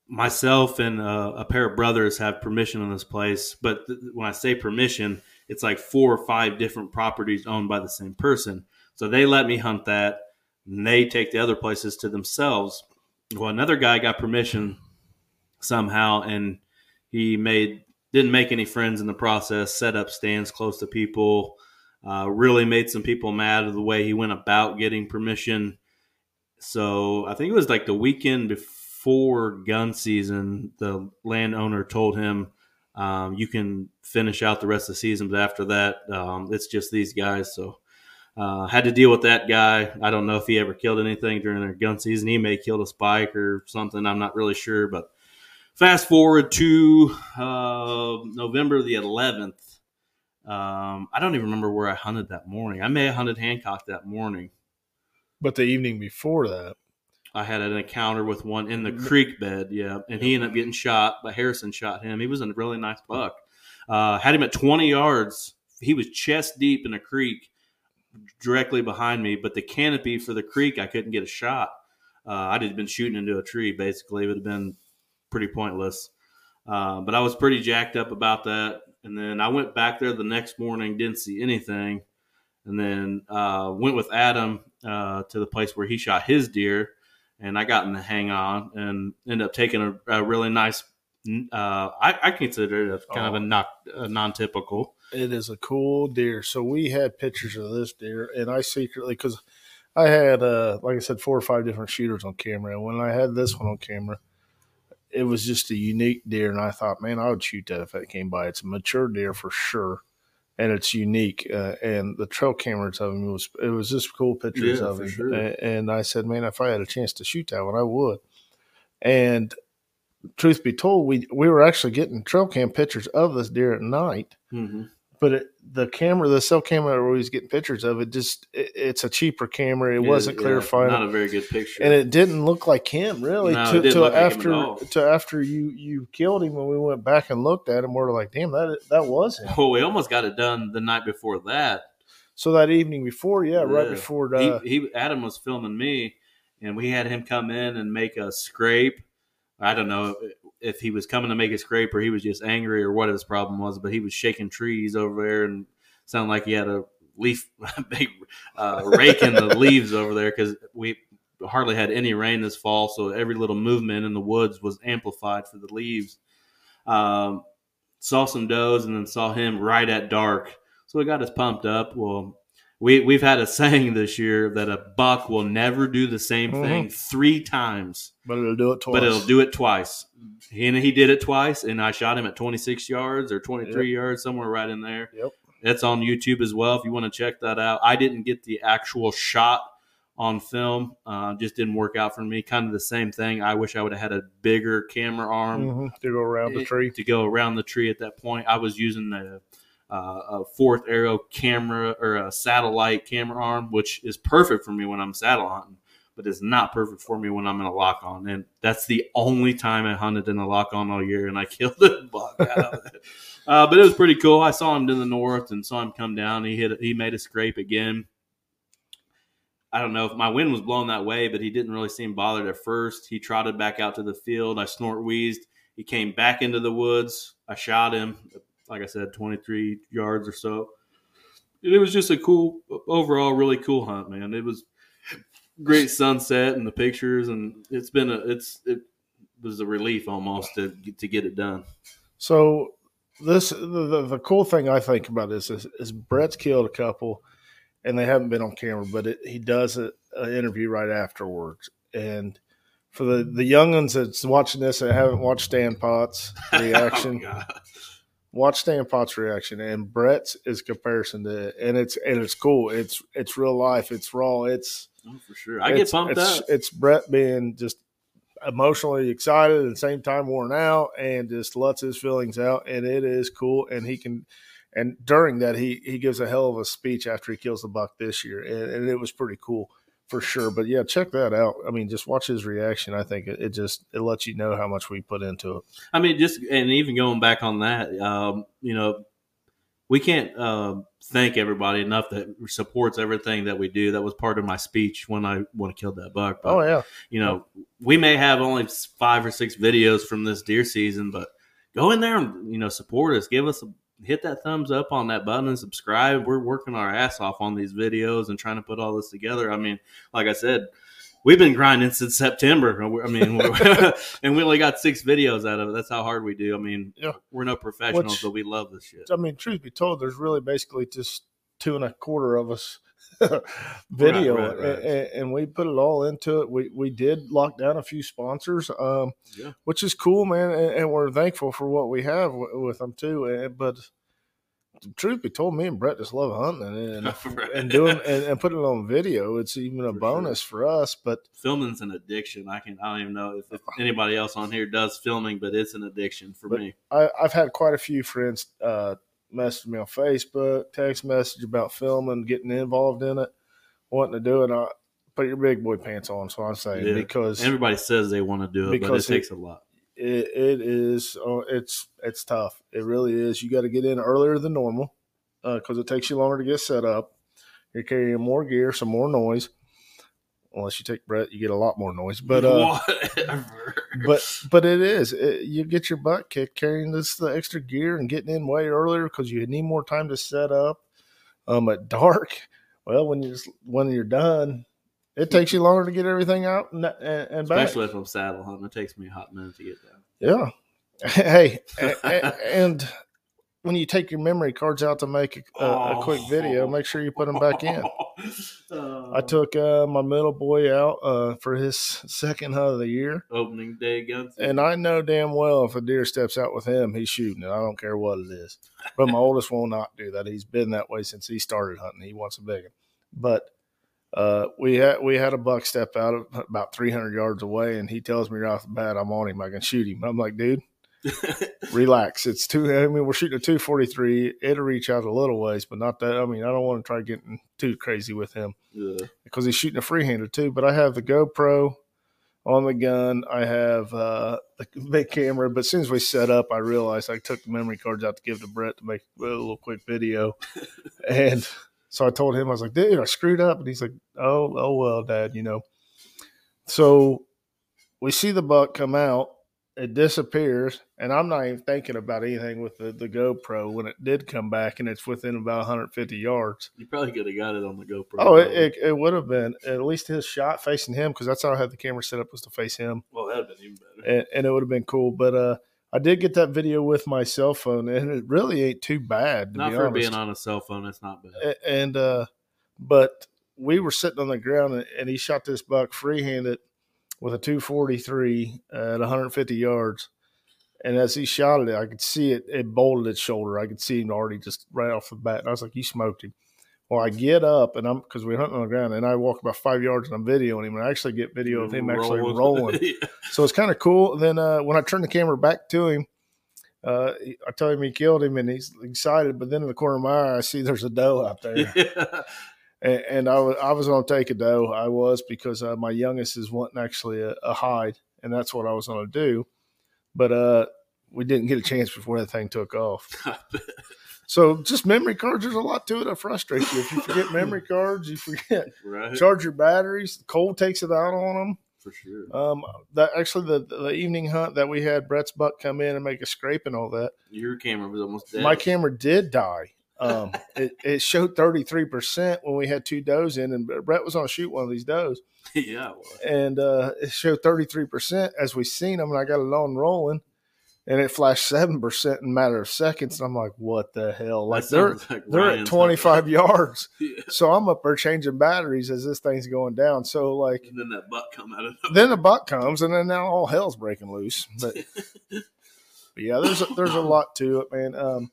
myself and uh, a pair of brothers have permission on this place, but th- when I say permission, it's like four or five different properties owned by the same person. So they let me hunt that, and they take the other places to themselves. Well, another guy got permission somehow, and he made didn't make any friends in the process. Set up stands close to people. Uh, really made some people mad of the way he went about getting permission. So I think it was like the weekend before gun season. The landowner told him um, you can finish out the rest of the season, but after that, um, it's just these guys. So uh, had to deal with that guy. I don't know if he ever killed anything during their gun season. He may have killed a spike or something. I'm not really sure. But fast forward to uh, November the 11th. Um, I don't even remember where I hunted that morning. I may have hunted Hancock that morning. But the evening before that, I had an encounter with one in the creek bed, yeah, and he ended up getting shot. But Harrison shot him. He was a really nice buck. Uh, had him at 20 yards. He was chest deep in a creek directly behind me, but the canopy for the creek, I couldn't get a shot. Uh, I'd have been shooting into a tree. Basically, it would have been pretty pointless. Uh, but I was pretty jacked up about that. And then I went back there the next morning, didn't see anything. and then uh, went with Adam uh, to the place where he shot his deer, and I got in the hang on and ended up taking a, a really nice. Uh, I, I, consider it kind oh. of a, not, a non-typical. It is a cool deer. So we had pictures of this deer, and I secretly because I had, uh, like I said, four or five different shooters on camera, and when I had this one on camera, it was just a unique deer, and I thought, man, I would shoot that if it came by. It's a mature deer for sure and it's unique. Uh, and the trail cameras of him was it was just cool pictures yeah, of him. Sure. And, I said, man, if I had a chance to shoot that one, I would. And truth be told, we we were actually getting trail cam pictures of this deer at night. Mm-hmm but it, the camera, the cell camera where he's getting pictures of it, just it, it's a cheaper camera. It, wasn't yeah, clarifying, not a very good picture, and it didn't look like him really. No, to, to after like to after you you killed him, when we went back and looked at him, we are like, damn, that that was him. Well, we almost got it done the night before that. So that evening before, yeah, yeah. right before the, he, uh, he Adam was filming me, and we had him come in and make a scrape. I don't know if he was coming to make a scrape or he was just angry or what his problem was, but he was shaking trees over there and sounded like he had a leaf big uh, rake in the leaves over there because we hardly had any rain this fall, so every little movement in the woods was amplified for the leaves. Um, saw some does and then saw him right at dark, so it got us pumped up. Well, we we've had a saying this year that a buck will never do the same mm-hmm. thing three times, but it'll do it twice. But it'll do it twice. And he did it twice, and I shot him at 26 yards or 23 yep. yards, somewhere right in there. Yep. It's on YouTube as well if you want to check that out. I didn't get the actual shot on film. Uh, just didn't work out for me. Kind of the same thing. I wish I would have had a bigger camera arm mm-hmm. to go around the tree. To go around the tree at that point, I was using the a fourth arrow camera or a satellite camera arm, which is perfect for me when I'm saddle hunting, but it's not perfect for me when I'm in a lock on. And that's the only time I hunted in a lock on all year, and I killed the buck out of it. Uh, but it was pretty cool. I saw him in the north and saw him come down. He hit. He made a scrape again. I don't know if my wind was blowing that way, but he didn't really seem bothered at first. He trotted back out to the field. I snort wheezed. He came back into the woods. I shot him like I said, 23 yards or so. It was just a cool, overall, really cool hunt, man. It was great sunset and the pictures, and it's been a, it's, it was a relief almost to to get it done. So this, the, the, cool thing I think about this is, is Brett's killed a couple, and they haven't been on camera, but it, he does an interview right afterwards, and for the the young ones that's watching this that haven't watched Stan Potts oh, reaction, oh, watch Stan Potts' reaction and Brett's is comparison to it. and it's and it's cool. It's it's real life. It's raw. It's oh, for sure. I get pumped it's, up. It's Brett being just emotionally excited at the same time worn out and just lets his feelings out and it is cool and he can and during that he he gives a hell of a speech after he kills the buck this year and, and it was pretty cool for sure. But yeah, check that out. I mean, just watch his reaction. I think it, it just it lets you know how much we put into it. I mean, just and even going back on that, um, you know, we can't uh, thank everybody enough that supports everything that we do. That was part of my speech when I when I killed that buck. But, oh yeah, you know, we may have only five or six videos from this deer season, but go in there and you know support us. Give us a hit that thumbs up on that button and subscribe. We're working our ass off on these videos and trying to put all this together. I mean, like I said, we've been grinding since September. I mean, and we only got six videos out of it. That's how hard we do. I mean, yeah. we're no professionals, Which, but we love this shit. I mean, truth be told, there's really basically just two and a quarter of us video right, right, right. And, and, we put it all into it we we did lock down a few sponsors um, yeah. which is cool man and, and, we're thankful for what we have w- with them too but truth be told me and brett just love hunting and, and doing and, and, putting it on video it's even a for bonus sure. for us but filming's an addiction i can i don't even know if, if, anybody else on here does filming but it's an addiction for me I, have had quite a few friends uh, messaged me on Facebook, text message about filming, getting involved in it, wanting to do it. I put your big boy pants on. So I'm saying yeah. because everybody says they want to do it, but it takes a lot. It, it is. Uh, it's it's tough. It really is. You got to get in earlier than normal because uh, it takes you longer to get set up. You're carrying more gear, some more noise unless you take Brett, you get a lot more noise. But uh, but but it is it, you get your butt kicked carrying this the extra gear and getting in way earlier because you need more time to set up. Um, at dark, well, when you when you're done, it takes you longer to get everything out and, and, and back. Especially if I'm saddle hunting, it takes me a hot minute to get down. Yeah. Hey, a- a- and when you take your memory cards out to make a, a, a quick video, make sure you put them back in. Uh, I took uh, my middle boy out uh, for his second hunt of the year, opening day guns. and I know damn well if a deer steps out with him, he's shooting it. I don't care what it is. But my oldest will not do that. He's been that way since he started hunting. He wants a big one. But uh, we had we had a buck step out about 300 yards away, and he tells me right off the bat, "I'm on him. I can shoot him." I'm like, "Dude, relax. It's two. I mean, we're shooting a 243. It'll reach out a little ways, but not that. I mean, I don't want to try getting too crazy with him Ugh. because he's shooting a freehander too. But I have the GoPro on the gun. I have uh, the big camera. But as soon as we set up, I realized I took the memory cards out to give to Brett to make a little quick video, and so I told him I was like, "Dude, I screwed up," and he's like, "Oh, oh well, Dad, you know." So we see the buck come out. It disappears, and I'm not even thinking about anything with the, the GoPro when it did come back, and it's within about 150 yards. You probably could have got it on the GoPro. Oh, it, it, it would have been at least his shot facing him because that's how I had the camera set up was to face him, well, that'd been even better. and, and it would have been cool. But uh, I did get that video with my cell phone, and it really ain't too bad to Not be for honest. being on a cell phone, it's not bad. And uh, but we were sitting on the ground, and, and he shot this buck free-handed with a 243 at 150 yards. And as he shot it, I could see it. It bolted its shoulder. I could see him already just right off the bat. And I was like, "You smoked him." Well, I get up and I'm because we're hunting on the ground, and I walk about five yards and I'm videoing him, and I actually get video of him actually rolling. Yeah. So it's kind of cool. Then uh, when I turn the camera back to him, uh, I tell him he killed him, and he's excited. But then in the corner of my eye, I see there's a doe out there, and, and I was I was going to take a doe. I was because uh, my youngest is wanting actually a, a hide, and that's what I was going to do. But uh, we didn't get a chance before that thing took off. So just memory cards. There's a lot to it that frustrates you. If you forget memory cards, you forget right? charge your batteries. Cold takes it out on them. For sure. Um, that actually the the evening hunt that we had Brett's buck come in and make a scrape and all that. Your camera was almost dead. My camera did die. Um, it, it showed thirty three percent when we had two does in, and Brett was on to shoot one of these does, yeah, it was. and uh, it showed thirty three percent as we seen them, and I got it on rolling, and it flashed seven percent in a matter of seconds. And I'm like, what the hell? Like they're like they're Ryan's at twenty five yards, Yeah. so I'm up there changing batteries as this thing's going down. So like And then that butt come out of the then the buck comes, and then now all hell's breaking loose. But, but yeah, there's a, there's a lot to it, man. Um,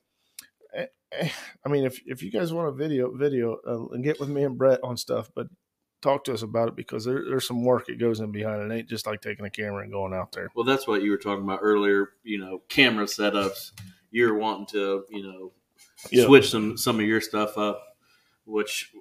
I mean, if if you guys want a video, video, uh, and get with me and Brett on stuff, but talk to us about it because there, there's some work that goes in behind it. It ain't just like taking a camera and going out there. Well, that's what you were talking about earlier. You know, camera setups. You're wanting to, you know, Yeah. switch some some of your stuff up, which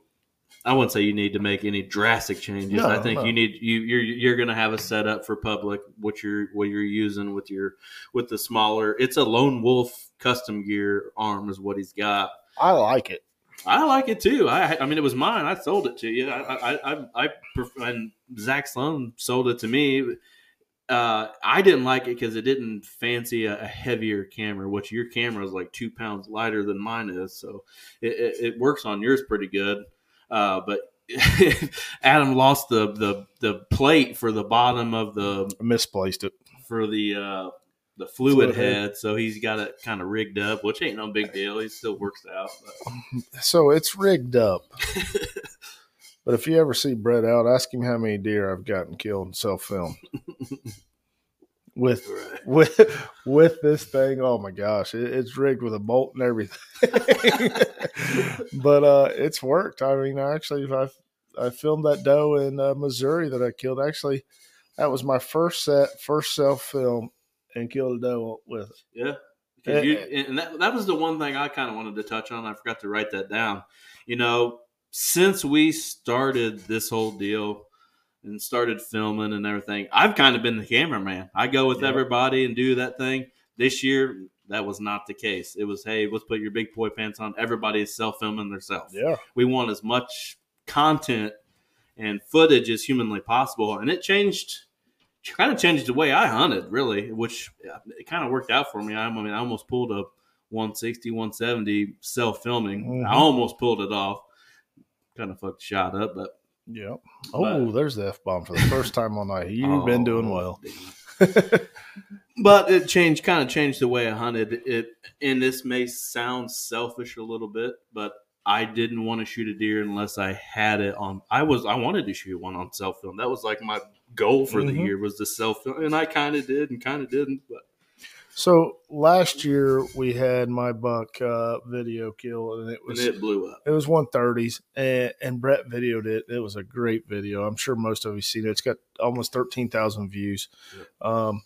I wouldn't say you need to make any drastic changes. No, I think no. you need you you're you're going to have a setup for public what you're what you're using with your with the smaller. It's a lone wolf custom gear arm is what he's got. I like it. I like it too. I I mean, it was mine. I sold it to you. I I I, I and Zach Sloan sold it to me. Uh, I didn't like it because it didn't fancy a, a heavier camera, which your camera is like two pounds lighter than mine is. So it, it, it works on yours pretty good. Uh, but Adam lost the, the the plate for the bottom of the I misplaced it. for the uh, the fluid, Fluid head. head, so he's got it kind of rigged up, which ain't no big deal. He still works out. But. So it's rigged up. but if you ever see Brett out, ask him how many deer I've gotten killed in self film. With Right. with with this thing. Oh my gosh, it, it's rigged with a bolt and everything. but uh, it's worked. I mean, actually, I I filmed that doe in uh, Missouri that I killed. Actually, that was my first set, first self film, and killed a doe with it. Yeah. You, and that, that was the one thing I kind of wanted to touch on. I forgot to write that down. You know, since we started this whole deal and started filming and everything, I've kind of been the cameraman. I go with Yeah. everybody and do that thing. This year, that was not the case. It was, hey, let's put your big boy pants on. Everybody is self filming themselves. Yeah, We want as much content and footage as humanly possible. And it changed, kind of changed the way I hunted, really, which it kind of worked out for me. I, I mean, I almost pulled a 160, 170 self filming. Mhm. I almost pulled it off. Kind of fucked the shot up, but Yeah. Oh, But- there's the f bomb for the first time all night. You've been doing Oh, well. but it changed, kind of changed the way I hunted. It, and this may sound selfish a little bit, but I didn't want to shoot a deer unless I had it on. I was, I wanted to shoot one on self film. That was like my goal for the Mhm. year was to self film, and I kind of did and kind of didn't. But So last year we had my buck uh, video kill, and it and was it blew up. it was 130s, and, and Brett videoed it. It was a great video. I'm sure most of you seen it. It's got almost 13,000 views. Um,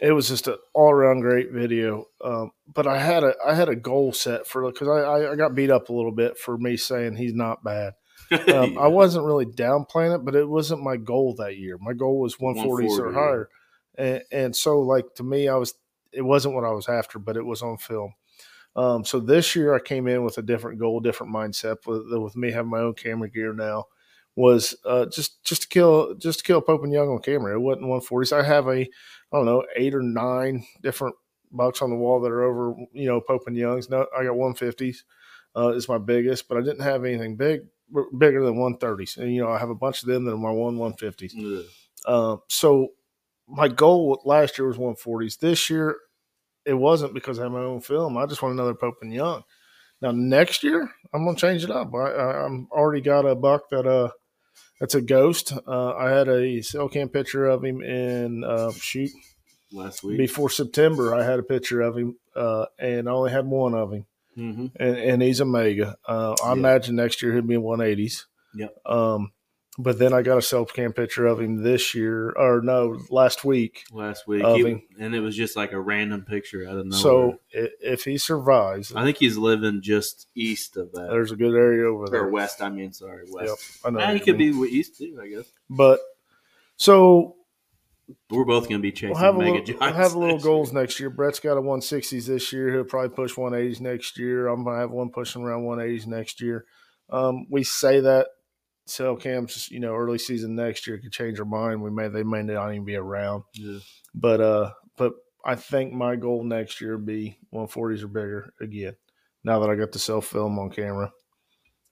it was just an all around great video. Um, but I had a I had a goal set for because I, I got beat up a little bit for me saying he's not bad. Um, I wasn't really downplaying it, but it wasn't my goal that year. My goal was 140s or 140, higher, and, and so like to me, I was it wasn't what I was after, but it was on film. Um, so this year I came in with a different goal, different mindset. With, with me having my own camera gear now, was uh, just just to kill just to kill Pope and Young on camera. It wasn't 140s. I have a I don't know eight or nine different bucks on the wall that are over you know Pope and Youngs. No, I got 150s. Uh, is my biggest, but I didn't have anything big bigger than 130s. And you know I have a bunch of them that are my one 150s. Ugh. Uh, so my goal last year was 140s. This year, it wasn't because I have my own film. I just want another Pope and Young. Now next year, I'm gonna change it up. I, I, I'm already got a buck that uh that's a ghost. Uh, I had a cell cam picture of him in uh, shoot last week. before September. I had a picture of him, uh, and I only had one of him, hmm and, and he's a mega. Uh, I Yeah. imagine next year he'll be in 180s. Yep. Um, but then I got a self cam picture of him this year, or no, last week. Last week, Of He- him. and it was just like a random picture out of nowhere. So if he survives, I think he's living just east of that, there's a good area over there, or west. I mean, sorry, west. I know. He could mean. be east too, I guess. but so We're both going to be chasing we'll have a little, we'll have a little goals next year. Brett's got a 160s this year. He'll probably push 180s next year. I'm gonna have one pushing around 180s next year. Um, we say that cell cams, you know, early season next year could change our mind. We may they may not even be around, year. but uh, but I think my goal next year would be 140s or bigger again. Now that I got the self film on camera,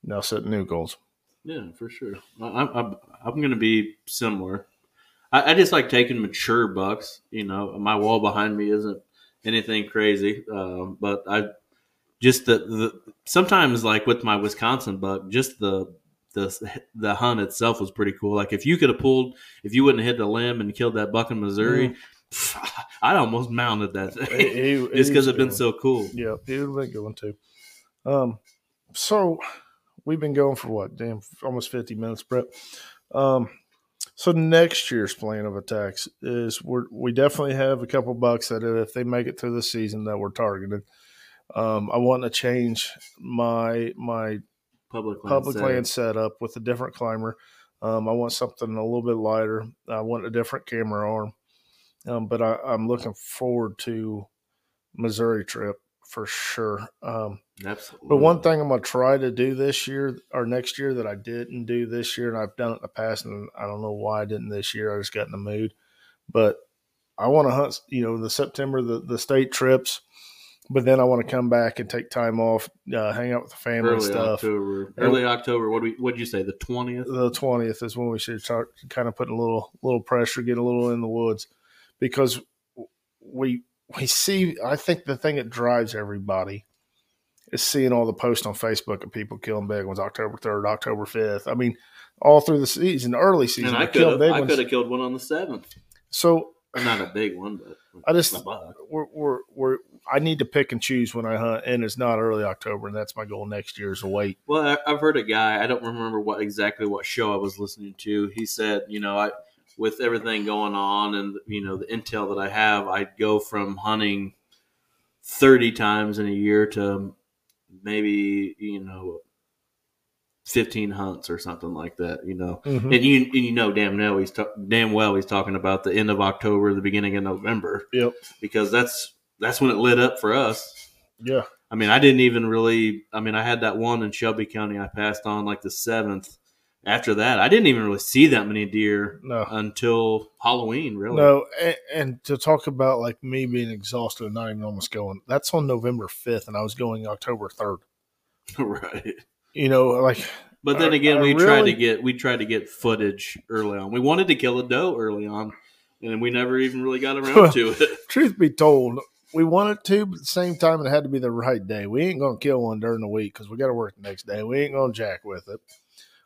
now setting new goals. Yeah, yeah, for sure. I, I'm I'm, I'm going to be similar. I, I just like taking mature bucks. You know, my wall behind me isn't anything crazy, um, but I just the, the sometimes like with my Wisconsin buck, just the the the hunt itself was pretty cool. Like if you could have pulled, if you wouldn't have hit the limb and killed that buck in Missouri, I'd almost mounted that thing just because was it's been so cool. Yeah, it would have been a good one too. Um, so we've been going for what? Damn, almost fifty minutes, Brett. Um, so next year's plan of attacks is we're we definitely have a couple bucks that if they make it through the season that we're targeted. Um, I want to change my my Public land, public setting. land setup with a different climber. Um, I want something a little bit lighter. I want a different camera arm. Um, but I, I'm looking forward to Missouri trip for sure. Um, Absolutely. but one thing I'm going to try to do this year or next year that I didn't do this year, and I've done it in the past, and I don't know why I didn't this year. I just got in the mood. But I want to hunt, you know, the September, the, the state trips. But then I want to come back and take time off, uh, hang out with the family and early stuff. October. Early October. What do we? What'd you say? The twentieth. the twentieth is when we should start kind of putting a little little pressure, get a little in the woods, because we we see. I think the thing that drives everybody is seeing all the posts on Facebook of people killing big ones. October third, October fifth. I mean, all through the season, early season, And I could have. I could have killed one on the seventh. So Not a big one, but I just- we're, we're we're I need to pick and choose when I hunt, and it's not early October, and that's my goal next year is to wait. Well, I, I've heard a guy. I don't remember what exactly what show I was listening to. He said, you know, I with everything going on and you know the intel that I have, I'd go from hunting thirty times in a year to maybe you know fifteen hunts or something like that. You know, Mhm. and you and you know damn well he's ta- damn well he's talking about the end of October, the beginning of November, Yep. because that's that's when it lit up for us. Yeah. I mean, I didn't even really. I mean, I had that one in Shelby County I passed on like the seventh, after that, I didn't even really see that many deer No. until Halloween. Really, No, and, and to talk about like me being exhausted and not even almost going, that's on November 5th, and I was going October 3rd. right. You know, like, But then again, I we tried really- to get we tried to get footage early on. We wanted to kill a doe early on, and we never even really got around to it. truth be told, we wanted to, but at the same time, it had to be the right day. We ain't going to kill one during the week because we got to work the next day. We ain't going to jack with it.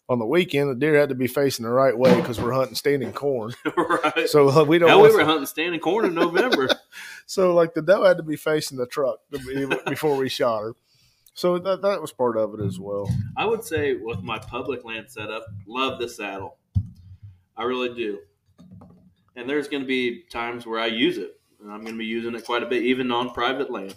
On the weekend, the deer had to be facing the right way because we're hunting standing corn. right. So uh, we don't. Hell, we were hunting standing corn in November. So like the doe had to be facing the truck to be, before we shot her. So that that was part of it as well. I would say with my public land setup, love the saddle. I really do. And there's going to be times where I use it, I'm going to be using it quite a bit, even on private land.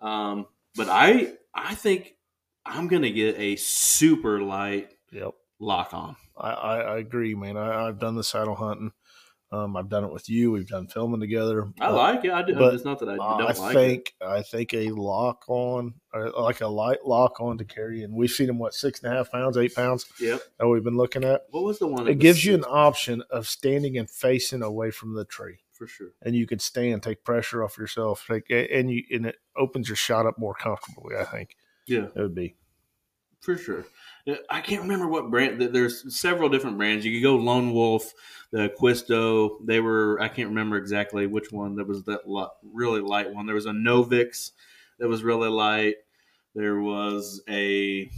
Um, but I, I think I'm going to get a super light Yep. lock on. I, I, I agree, man. I, I've done the saddle hunting. Um, I've done it with you. We've done filming together. I like it. I do. but it's not that I I don't like it. think I think a lock on, like a light lock on to carry, and we've seen them what six and a half pounds, eight pounds Yep. that we've been looking at. What was the one? It gives you an option of standing and facing away from the tree, for sure. and you can stand, take pressure off yourself, take, and you and it opens your shot up more comfortably. I think Yeah. it would be. For sure. Uh, I can't remember what brand. There's several different brands. You could go Lone Wolf, the Quisto. They were. I can't remember exactly which one. There was that really light one. There was a Novix that was really light. There was a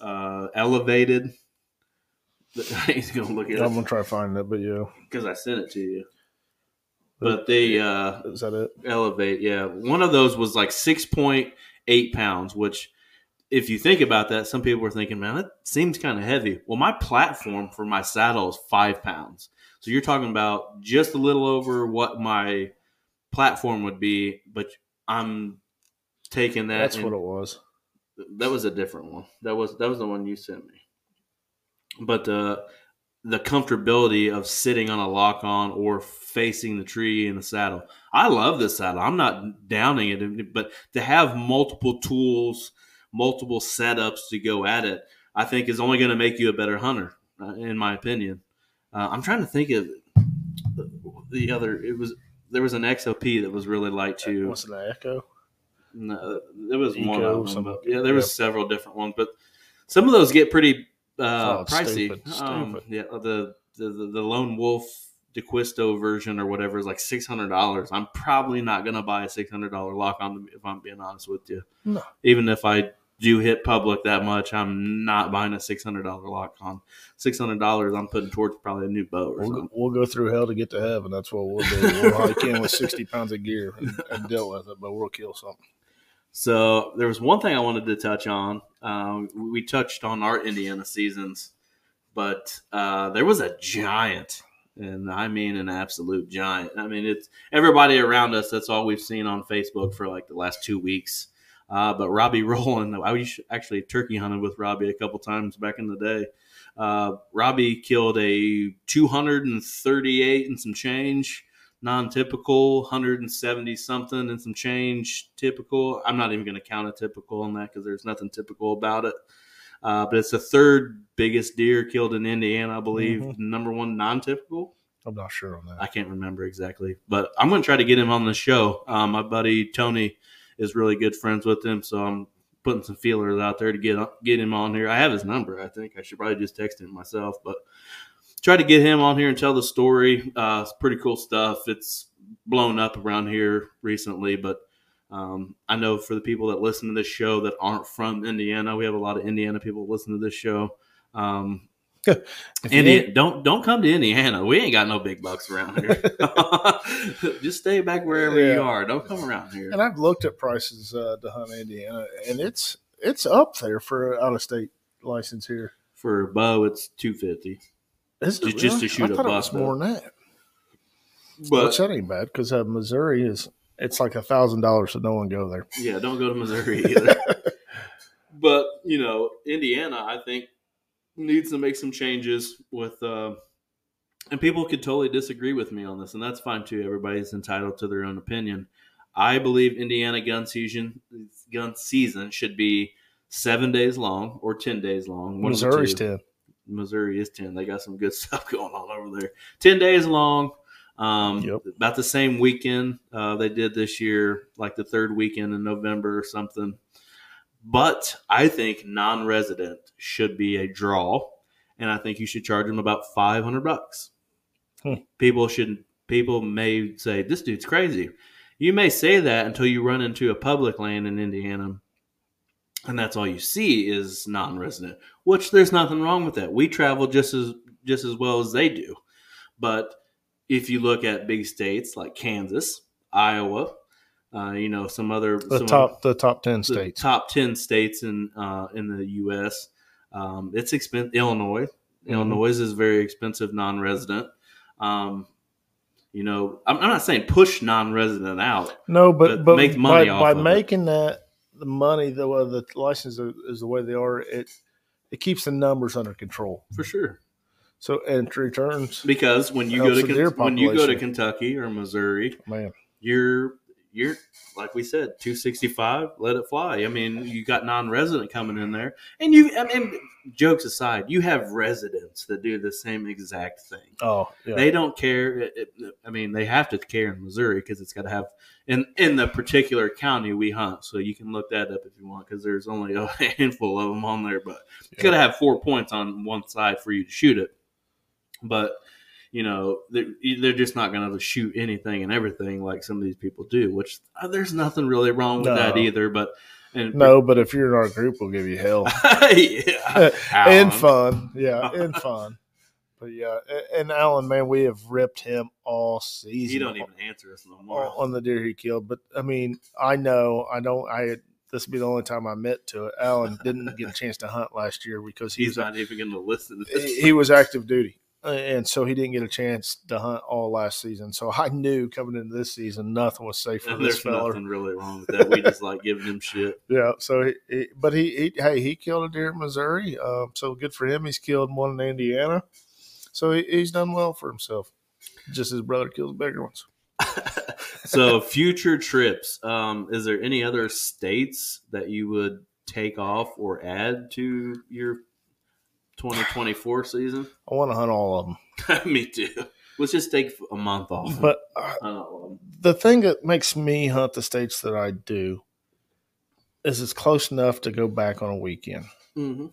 uh, elevated. He's gonna look at I'm it gonna try to find it, but yeah, because I sent it to you. But they uh, is that it? elevate yeah one of those was like 6.8 pounds which if you think about that some people were thinking man that seems kind of heavy well my platform for my saddle is five pounds so you're talking about just a little over what my platform would be but i'm taking that That's what it was. that was a different one. That was that was the one you sent me. But uh, the comfortability of sitting on a lock on or facing the tree in the saddle. I love this saddle. I'm not downing it, but to have multiple tools, multiple setups to go at it, I think is only going to make you a better hunter, uh, in my opinion. Uh, I'm trying to think of the other. It was there was an XOP that was really light too. What's an echo? No, there was Eco, one of them. yeah, there was yeah. several different ones, but some of those get pretty uh, Oh, pricey. stupid, Um, yeah, the, the the the Lone Wolf DeQuisto version or whatever is like six hundred dollars. I'm probably not gonna buy a six hundred dollar lock on them if I'm being honest with you. No. Even if I do hit public that much, I'm not buying a six hundred dollar lock on. Six hundred dollars I'm putting towards probably a new boat or We'll, something. go- we'll go through hell to get to heaven. That's what we'll do. We'll hike in with 60 pounds of gear and, and deal with it, but we'll kill something. So there was one thing I wanted to touch on. Um, we touched on our Indiana seasons, but uh, there was a giant, and I mean an absolute giant. I mean it's everybody around us. That's all we've seen on Facebook for like the last two weeks. Uh, but Robbie Rowland, I actually turkey hunted with Robbie a couple times back in the day. Uh, Robbie killed a 238 and some change non-typical 170 something and some change typical. I'm not even going to count a typical on that because there's nothing typical about it. Uh, but it's the third biggest deer killed in indiana i believe. Mhm. number one non-typical? I'm not sure on that. i can't remember exactly but i'm going to try to get him on the show. Um, my buddy tony is really good friends with him so i'm putting some feelers out there to get get him on here. I have his number i think. I should probably just text him myself but try to get him on here and tell the story. Uh, it's pretty cool stuff. It's blown up around here recently, but um, I know for the people that listen to this show that aren't from Indiana, we have a lot of Indiana people listen to this show. Um, Indiana, don't don't come to Indiana. We ain't got no big bucks around here. Just stay back wherever you are. Don't come around here. and I've looked at prices uh, to hunt Indiana, and it's it's up there for out of state license here. For a bow, it's two fifty. Is it Just- to shoot I a was more than that. But Which that ain't bad because uh, Missouri is it's like a thousand dollars, so no one go there. Yeah, don't go to Missouri either. but you know, Indiana, I think needs to make some changes with, uh, and people could totally disagree with me on this, and that's fine too. Everybody's entitled to their own opinion. I believe Indiana gun season gun season should be seven days long or ten days long. One of the Missouri's ten. Missouri is ten. They got some good stuff going on over there. Ten days long. Um, Yep. About the same weekend uh, they did this year, like the third weekend in November or something. But I think non-resident should be a draw, and I think you should charge them about five hundred bucks. Hmm. People should. People may say this dude's crazy. You may say that until you run into a public land in Indiana, and that's all you see is non-resident. Which there's nothing wrong with that. We travel just as just as well as they do, but if you look at big states like Kansas, Iowa, uh, you know some other The some top the top ten the states. top ten states in uh, in the U.S. Um, it's expensive. Illinois, Mhm. Illinois is very expensive non-resident. Um, you know, I'm, I'm not saying push non-resident out. No, but but but make money by, by of it. making that the money the way the license is the way they are. It it keeps the numbers under control. For sure, So and returns, because when you go to when you go to. Kentucky or Missouri, man. you're you're like we said, two sixty five. Let it fly. I mean, you got non-resident coming in there, and you. I mean, jokes aside, you have residents that do the same exact thing. Oh yeah, They don't care. It, it- I mean, they have to care in Missouri because it's got to have in in the particular county we hunt. So you can look that up if you want because there's only a handful of them on there. But it's got to have four points on one side for you to shoot it. But you know, they're, they're just not going to shoot anything and everything like some of these people do. Which uh, there's nothing really wrong with that either. But and no, but if you're in our group, we'll give you hell yeah, and fun. Yeah, and fun. But yeah, and Alan, man, we have ripped him all season. He don't even answer us no more. on the deer he killed. But I mean, I know I don't. I this will be the only time I met to it. Alan didn't get a chance to hunt last year because he He's was not even going to listen to this. he was active duty, and so he didn't get a chance to hunt all last season. So I knew coming into this season, nothing was safe for And this there's fella. nothing really wrong with that. We just like giving him shit. Yeah. So, he, he, but he, he, hey, he killed a deer in Missouri. Um, so good for him. He's killed one in Indiana. So he, he's done well for himself. Just his brother kills bigger ones. so future trips. Um, is there any other states that you would take off or add to your 2024 season? I want to hunt all of them. Me too. Let's just take a month off. But uh, the thing that makes me hunt the states that I do is it's close enough to go back on a weekend. hmm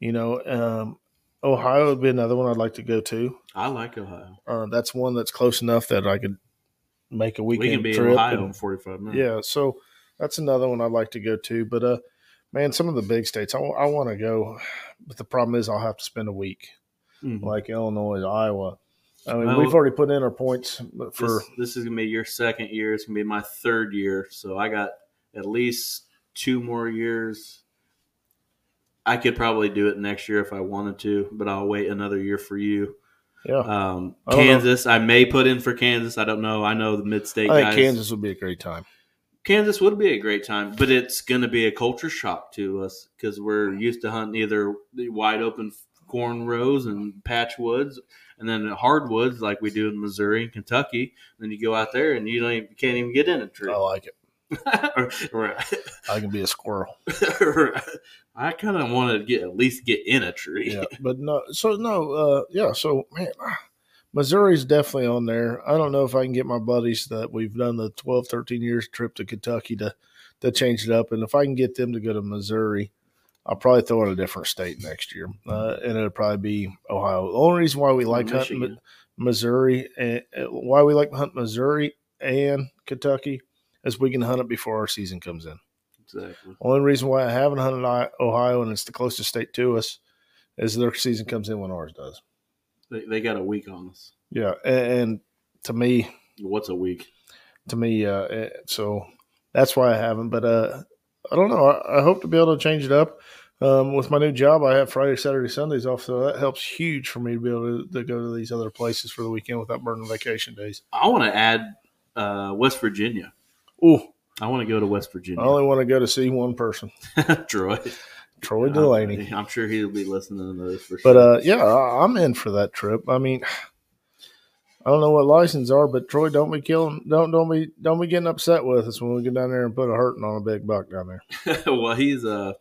You know, um, Ohio would be another one I'd like to go to. I like Ohio. Uh, that's one that's close enough that I could make a weekend. We can be trip. in Ohio and- in 45 minutes. yeah, so that's another one I'd like to go to. But uh, man, some of the big states I, want to go, but the problem is I'll have to spend a week, Mhm. like Illinois, Iowa. I mean, Well, we've already put in our points but for this, this is gonna be your second year. It's gonna be my third year, so I got at least two more years. I could probably do it next year if I wanted to, but I'll wait another year for you. yeah. Um, I don't know. Kansas, I may put in for Kansas. I don't know. I know the mid-state I think guys. Kansas would be a great time. Kansas would be a great time, but it's going to be a culture shock to us because we're used to hunting either the wide open corn rows and patch woods, and then hardwoods like we do in Missouri and Kentucky. then you go out there and you don't even, can't even get in a tree. I like it. right. I can be a squirrel. I kind of want to get at least get in a tree. yeah, but no. So no, uh, yeah. So man, Missouri's definitely on there. I don't know if I can get my buddies that we've done the 12, 13 years trip to Kentucky to to change it up, and if I can get them to go to Missouri, I'll probably throw in a different state next year, uh, and it'll probably be Ohio. The only reason why we like hunting Michigan. Mi- Missouri and uh, why we like to hunt Missouri and Kentucky is we can hunt it before our season comes in. Exactly. Only reason why I haven't hunted Ohio and it's the closest state to us is their season comes in when ours does. They, they got a week on us. Yeah, and, and to me, What's a week? to me, uh, eh, so that's why I haven't. But uh, I don't know. I, I hope to be able to change it up. Um, with my new job, I have Friday, Saturday, Sundays off, so that helps huge for me to be able to, to go to these other places for the weekend without burning vacation days. I want to add uh, West Virginia. Ooh, I want to go to West Virginia. I only want to go to see one person, Troy. Troy Delaney. I'm sure he'll be listening to this for But sure. But uh, yeah, I- I'm in for that trip. I mean, I don't know what license are, but Troy, don't be killing, don't don't be don't be getting upset with us when we get down there and put a hurting on a big buck down there. well, he's uh,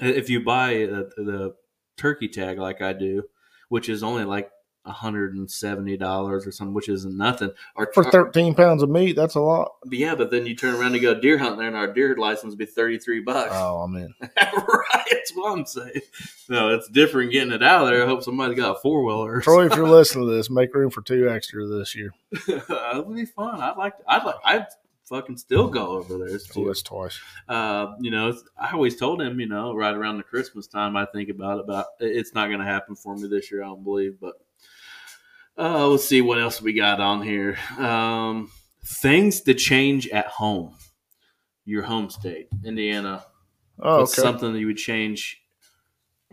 if you buy the, the turkey tag like I do, which is only like hundred and seventy dollars or something, which isn't nothing. Our For 13 pounds of meat, that's a lot. but yeah, but then you turn around and go deer hunting there, and our deer license would be thirty three bucks. Oh, I'm in. right, that's what I'm saying. No, it's different getting it out of there. I hope somebody's got a four wheeler. Troy, if you're listening to this, make room for two extra this year. that would be fun. I'd like. To, I'd like. I'd fucking still go over there. Oh, Too. that's twice. Uh, you know, I always told him, you know, right around the Christmas time, I think about it, but it's not going to happen for me this year. I don't believe. But uh, let's see what else we got on here. Um, things to change at home. Your home state, Indiana. Oh, What's okay. something that you would change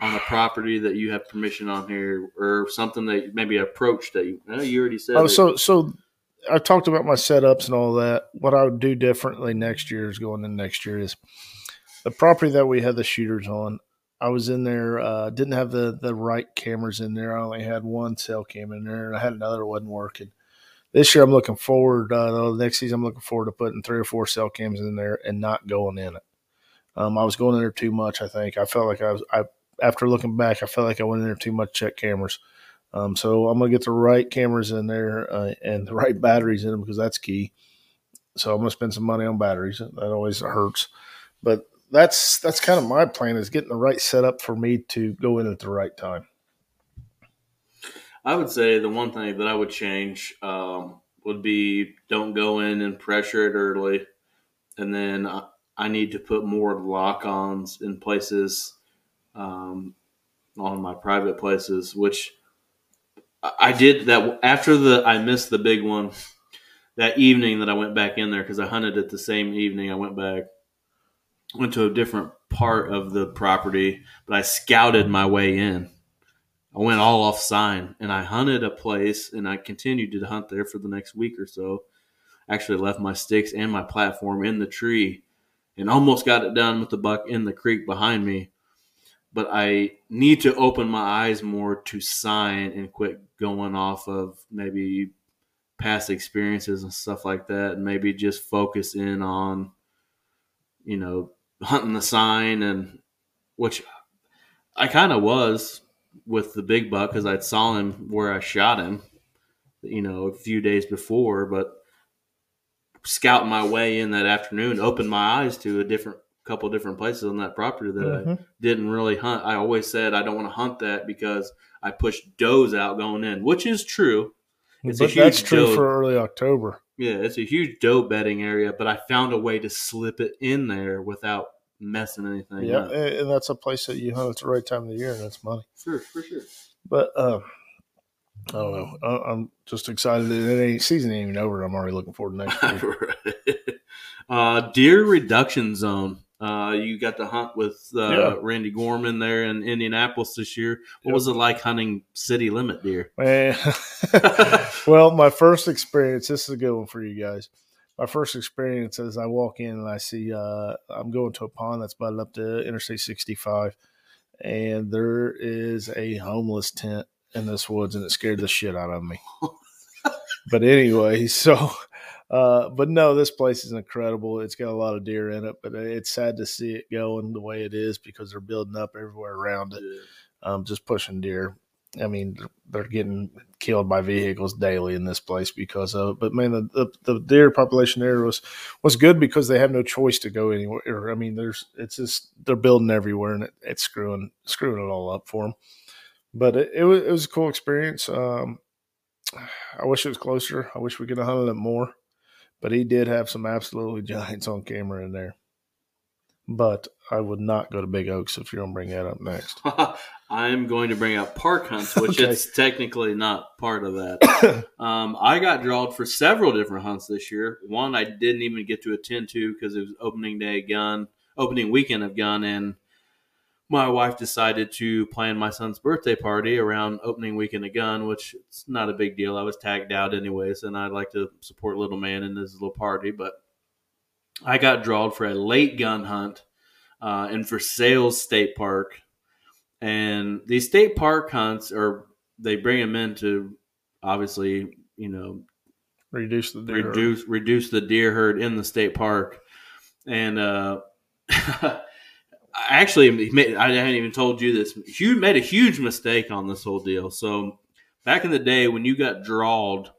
on a property that you have permission on here, or something that maybe approach that you? Oh, you already said. Oh, that- so so I talked about my setups and all that. What I would do differently next year is going in next year is the property that we had the shooters on. I was in there, uh, didn't have the the right cameras in there. I only had one cell cam in there, and I had another that wasn't working. This year, I'm looking forward. Uh, the next season, I'm looking forward to putting three or four cell cams in there and not going in it. Um, I was going in there too much. I think I felt like I was. I after looking back, I felt like I went in there too much. Check cameras. Um, so I'm gonna get the right cameras in there uh, and the right batteries in them because that's key. So I'm gonna spend some money on batteries. That always hurts, but that's that's kind of my plan is getting the right setup for me to go in at the right time. I would say the one thing that I would change um, would be don't go in and pressure it early, and then I, I need to put more lock-ons in places um, on my private places, which I did that after the I missed the big one that evening that I went back in there because I hunted it the same evening I went back. Went to a different part of the property, but I scouted my way in. I went all off sign and I hunted a place and I continued to hunt there for the next week or so. Actually left my sticks and my platform in the tree and almost got it done with the buck in the creek behind me. But I need to open my eyes more to sign and quit going off of maybe past experiences and stuff like that and maybe just focus in on you know hunting the sign and which I kind of was with the big buck because I saw him where I shot him, you know, a few days before. But scouting my way in that afternoon opened my eyes to a different couple different places on that property that I Mhm. didn't really hunt. I always said I don't want to hunt that because I pushed does out going in, which is true. It's a But that's true doe. for early October. Yeah, it's a huge doe bedding area, but I found a way to slip it in there without messing anything Yeah, up. and and that's a place that you hunt at the right time of the year, and that's money. Sure, for sure. But uh, I don't know. I, I'm just excited that it ain't season ain't even over. I'm already looking forward to next year. uh, deer reduction zone. Uh, you got to hunt with uh, Yeah. Randy Gorman there in Indianapolis this year. What Yep. was it like hunting city limit deer? Well, my first experience, this is a good one for you guys. My first experience is I walk in and I see uh, I'm going to a pond that's butted up to Interstate 65, and there is a homeless tent in this woods, and it scared the shit out of me. but anyway, so, uh, but no, this place is incredible. It's got a lot of deer in it, but it's sad to see it going the way it is because they're building up everywhere around it um, just pushing deer. I mean, they're getting killed by vehicles daily in this place because of. it. But man, the, the, the deer population there was was good because they have no choice to go anywhere. I mean, there's it's just they're building everywhere and it, it's screwing screwing it all up for them. But it, it was it was a cool experience. Um, I wish it was closer. I wish we could have hunted it more. But he did have some absolutely giants on camera in there. But I would not go to Big Oaks if you're gonna bring that up next. I'm going to bring up park hunts, which Okay. it's technically not part of that. um, I got drawed for several different hunts this year. One I didn't even get to attend to because it was opening day gun, opening weekend of gun, and my wife decided to plan my son's birthday party around opening weekend of gun, which it's not a big deal. I was tagged out anyways, and I'd like to support little man in his little party, but I got drawed for a late gun hunt uh, in Versailles State Park. And these state park hunts are they bring them in to obviously you know Reduce the deer. reduce reduce the deer herd in the state park, and uh, actually, I haven't even told you this. You made a huge mistake on this whole deal. So back in the day when you got drawed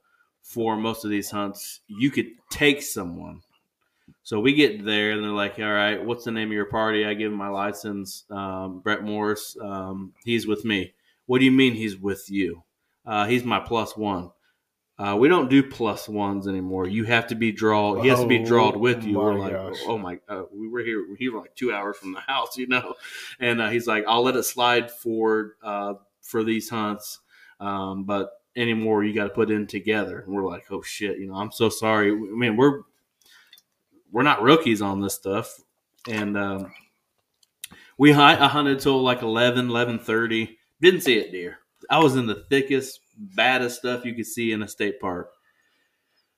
for most of these hunts, you could take someone. So we get there and they're like, "All right, what's the name of your party?" I give my license. Um, Brett Morris, um, he's with me. What do you mean he's with you? Uh, he's my plus one. Uh, we don't do plus ones anymore. You have to be drawn. He has to be drawn with you. Oh, We're my like, gosh. oh my, uh, we were here. We were like two hours from the house, you know. And uh, he's like, I'll let it slide for uh, for these hunts, um, but anymore you got to put in together. And we're like, oh shit, you know, I'm so sorry. I mean, we're we're not rookies on this stuff, and um, we hunt, I hunted till like 11, 11.30. Didn't see it deer. I was in the thickest, baddest stuff you could see in a state park.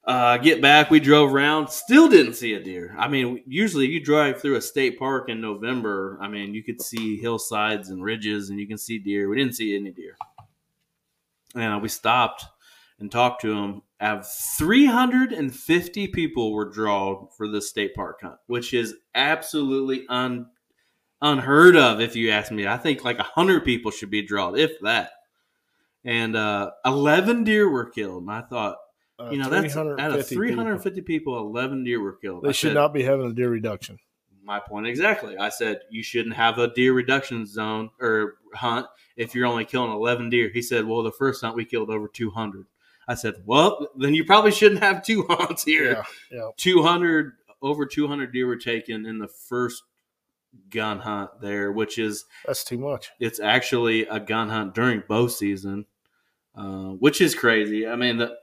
Uh, get back, we drove around, still didn't see a deer. I mean, usually you drive through a state park in November. I mean, you could see hillsides and ridges, and you can see deer. We didn't see any deer, and we stopped and talked to them. Have 350 people were drawn for this state park hunt, which is absolutely un unheard of. If you ask me, I think like hundred people should be drawn, if that. And uh, 11 deer were killed. And I thought, Uh, you know, that's out of 350 350 people. 11 deer were killed. They I should said, not be having a deer reduction. My point exactly. I said you shouldn't have a deer reduction zone or hunt if you're only killing 11 deer. He said, "Well, the first hunt we killed over 200." I said, "Well, then you probably shouldn't have two hunts here." Yeah, yeah. 200 over 200 deer were taken in the first gun hunt there, which is That's too much. it's actually a gun hunt during bow season, uh, which is crazy. I mean, the,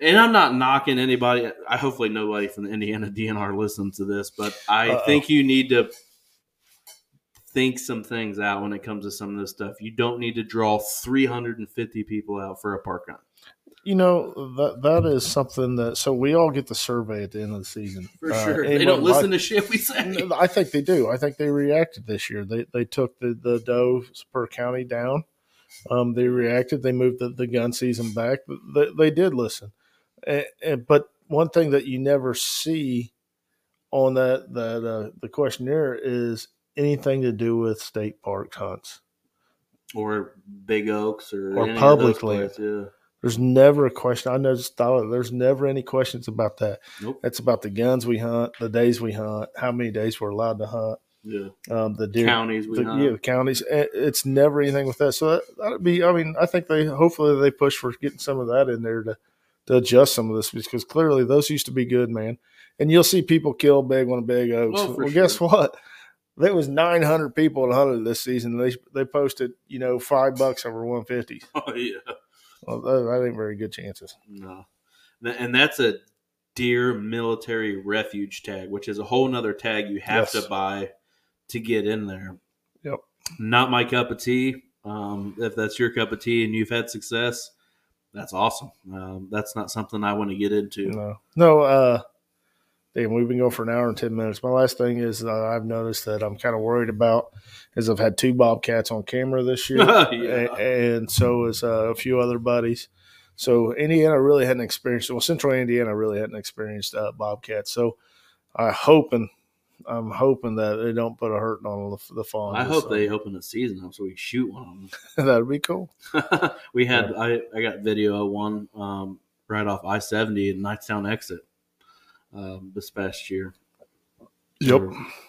and I'm not knocking anybody. I hopefully nobody from the Indiana DNR listens to this, but I Uh-oh. think you need to think some things out when it comes to some of this stuff. You don't need to draw 350 people out for a park hunt. You know that that is something that so we all get the survey at the end of the season For Uh, sure. and They don't listen to shit we say. I think they do. I think they reacted this year. They they took the the does per county down. Um, they reacted. They moved the, the gun season back. They, they did listen. And, and, but one thing that you never see on that that uh, the questionnaire is anything to do with state park hunts. Or big oaks or, Or any of those places, Yeah. There's never a question. I know thought there's never any questions about that. Nope. It's about the guns we hunt, the days we hunt, how many days we're allowed to hunt, Yeah. um, the deer Counties we the, yeah, counties. Eh, It's never anything with that. So that, that'd be. I mean, I think they hopefully they push for getting some of that in there to to adjust some of this because clearly those used to be good, man. And you'll see people kill big on big oaks. Well, Well, for guess what? There was 900 people that hunted this season. They they posted, you know, five bucks over 150. Oh, yeah. Well, that, that ain't very good chances. No. And that's a deer military refuge tag, which is a whole nother tag you have Yes. to buy to get in there. Yep. Not my cup of tea. Um, if that's your cup of tea and you've had success, that's awesome. Um, that's not something I want to get into. No, no. Uh, damn, we've been going for an hour and ten minutes. My last thing is uh, I've noticed that I'm kind of worried about is I've had two bobcats on camera this year, Yeah. a- and so is uh, a few other buddies. So Indiana really hadn't experienced. Well, Central Indiana really hadn't experienced uh, bobcats. So I hoping. I'm hoping that they don't put a hurting on the, the fawn. I hope they open the season up so we can shoot one of them. That'd be cool. we had I, I got video of one um, right off I seventy at Knightstown exit um, this past year. Yep,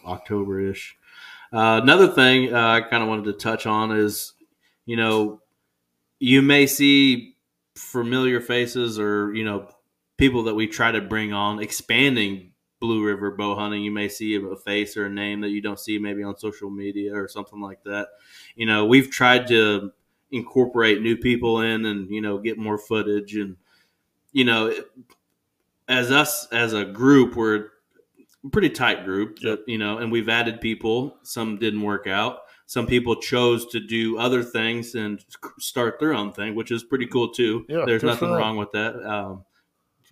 October ish. Uh, another thing uh, I kind of wanted to touch on is, you know, you may see familiar faces or you know people that we try to bring on expanding Blue River bow hunting. You may see a face or a name that you don't see maybe on social media or something like that. You know, we've tried to incorporate new people in and you know get more footage and you know as us as a group we're a pretty tight group you know and we've added people some didn't work out some people chose to do other things and start their own thing which is pretty cool too Yeah, there's nothing them. wrong with that um,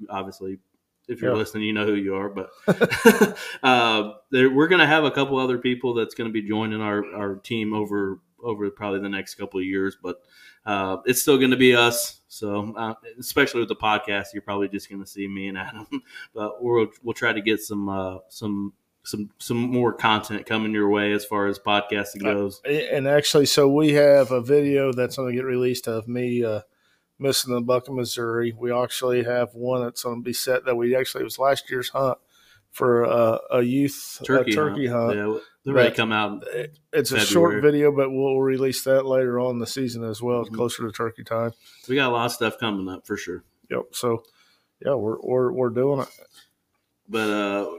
obviously if you're Yeah. listening you know who you are but uh, there, we're going to have a couple other people that's going to be joining our, our team over over probably the next couple of years but uh, it's still going to be us so uh, especially with the podcast you're probably just going to see me and adam but we'll we'll try to get some uh, some some some more content coming your way as far as podcasting Uh, goes. And actually, so we have a video that's going to get released of me uh, missing the buck of Missouri. We actually have one that's going to be set that we actually it was last year's hunt for uh, a youth turkey, a turkey hunt. Yeah, they're ready to come out. It- It's a short video, but we'll release that later on in the season as well, Mhm. closer to turkey time. We got a lot of stuff coming up for sure. Yep. So, yeah, we're we're we're doing it. But uh,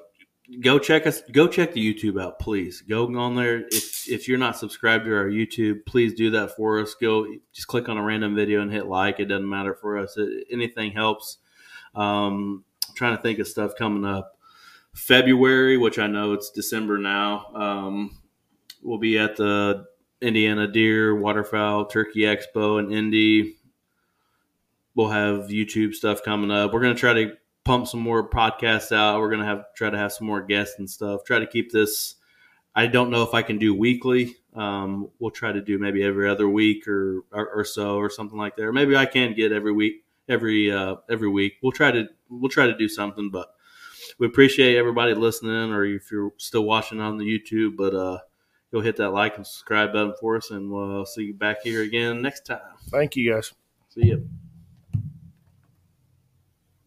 go check us. Go check the YouTube out, please. Go on there. If if you're not subscribed to our YouTube, please do that for us. Go just click on a random video and hit like. It doesn't matter for us. It, anything helps. Um, I'm trying to think of stuff coming up. February, which I know it's December now. Um, we'll be at the Indiana Deer Waterfowl Turkey Expo in Indy. We'll have YouTube stuff coming up. We're gonna try to pump some more podcasts out. We're gonna have try to have some more guests and stuff. Try to keep this. I don't know if I can do weekly. Um, we'll try to do maybe every other week or, or or so or something like that. Or maybe I can get every week, every uh, every week. We'll try to we'll try to do something. But we appreciate everybody listening, or if you're still watching on the YouTube. But uh, go hit that like and subscribe button for us, and we'll see you back here again next time. Thank you guys. See you.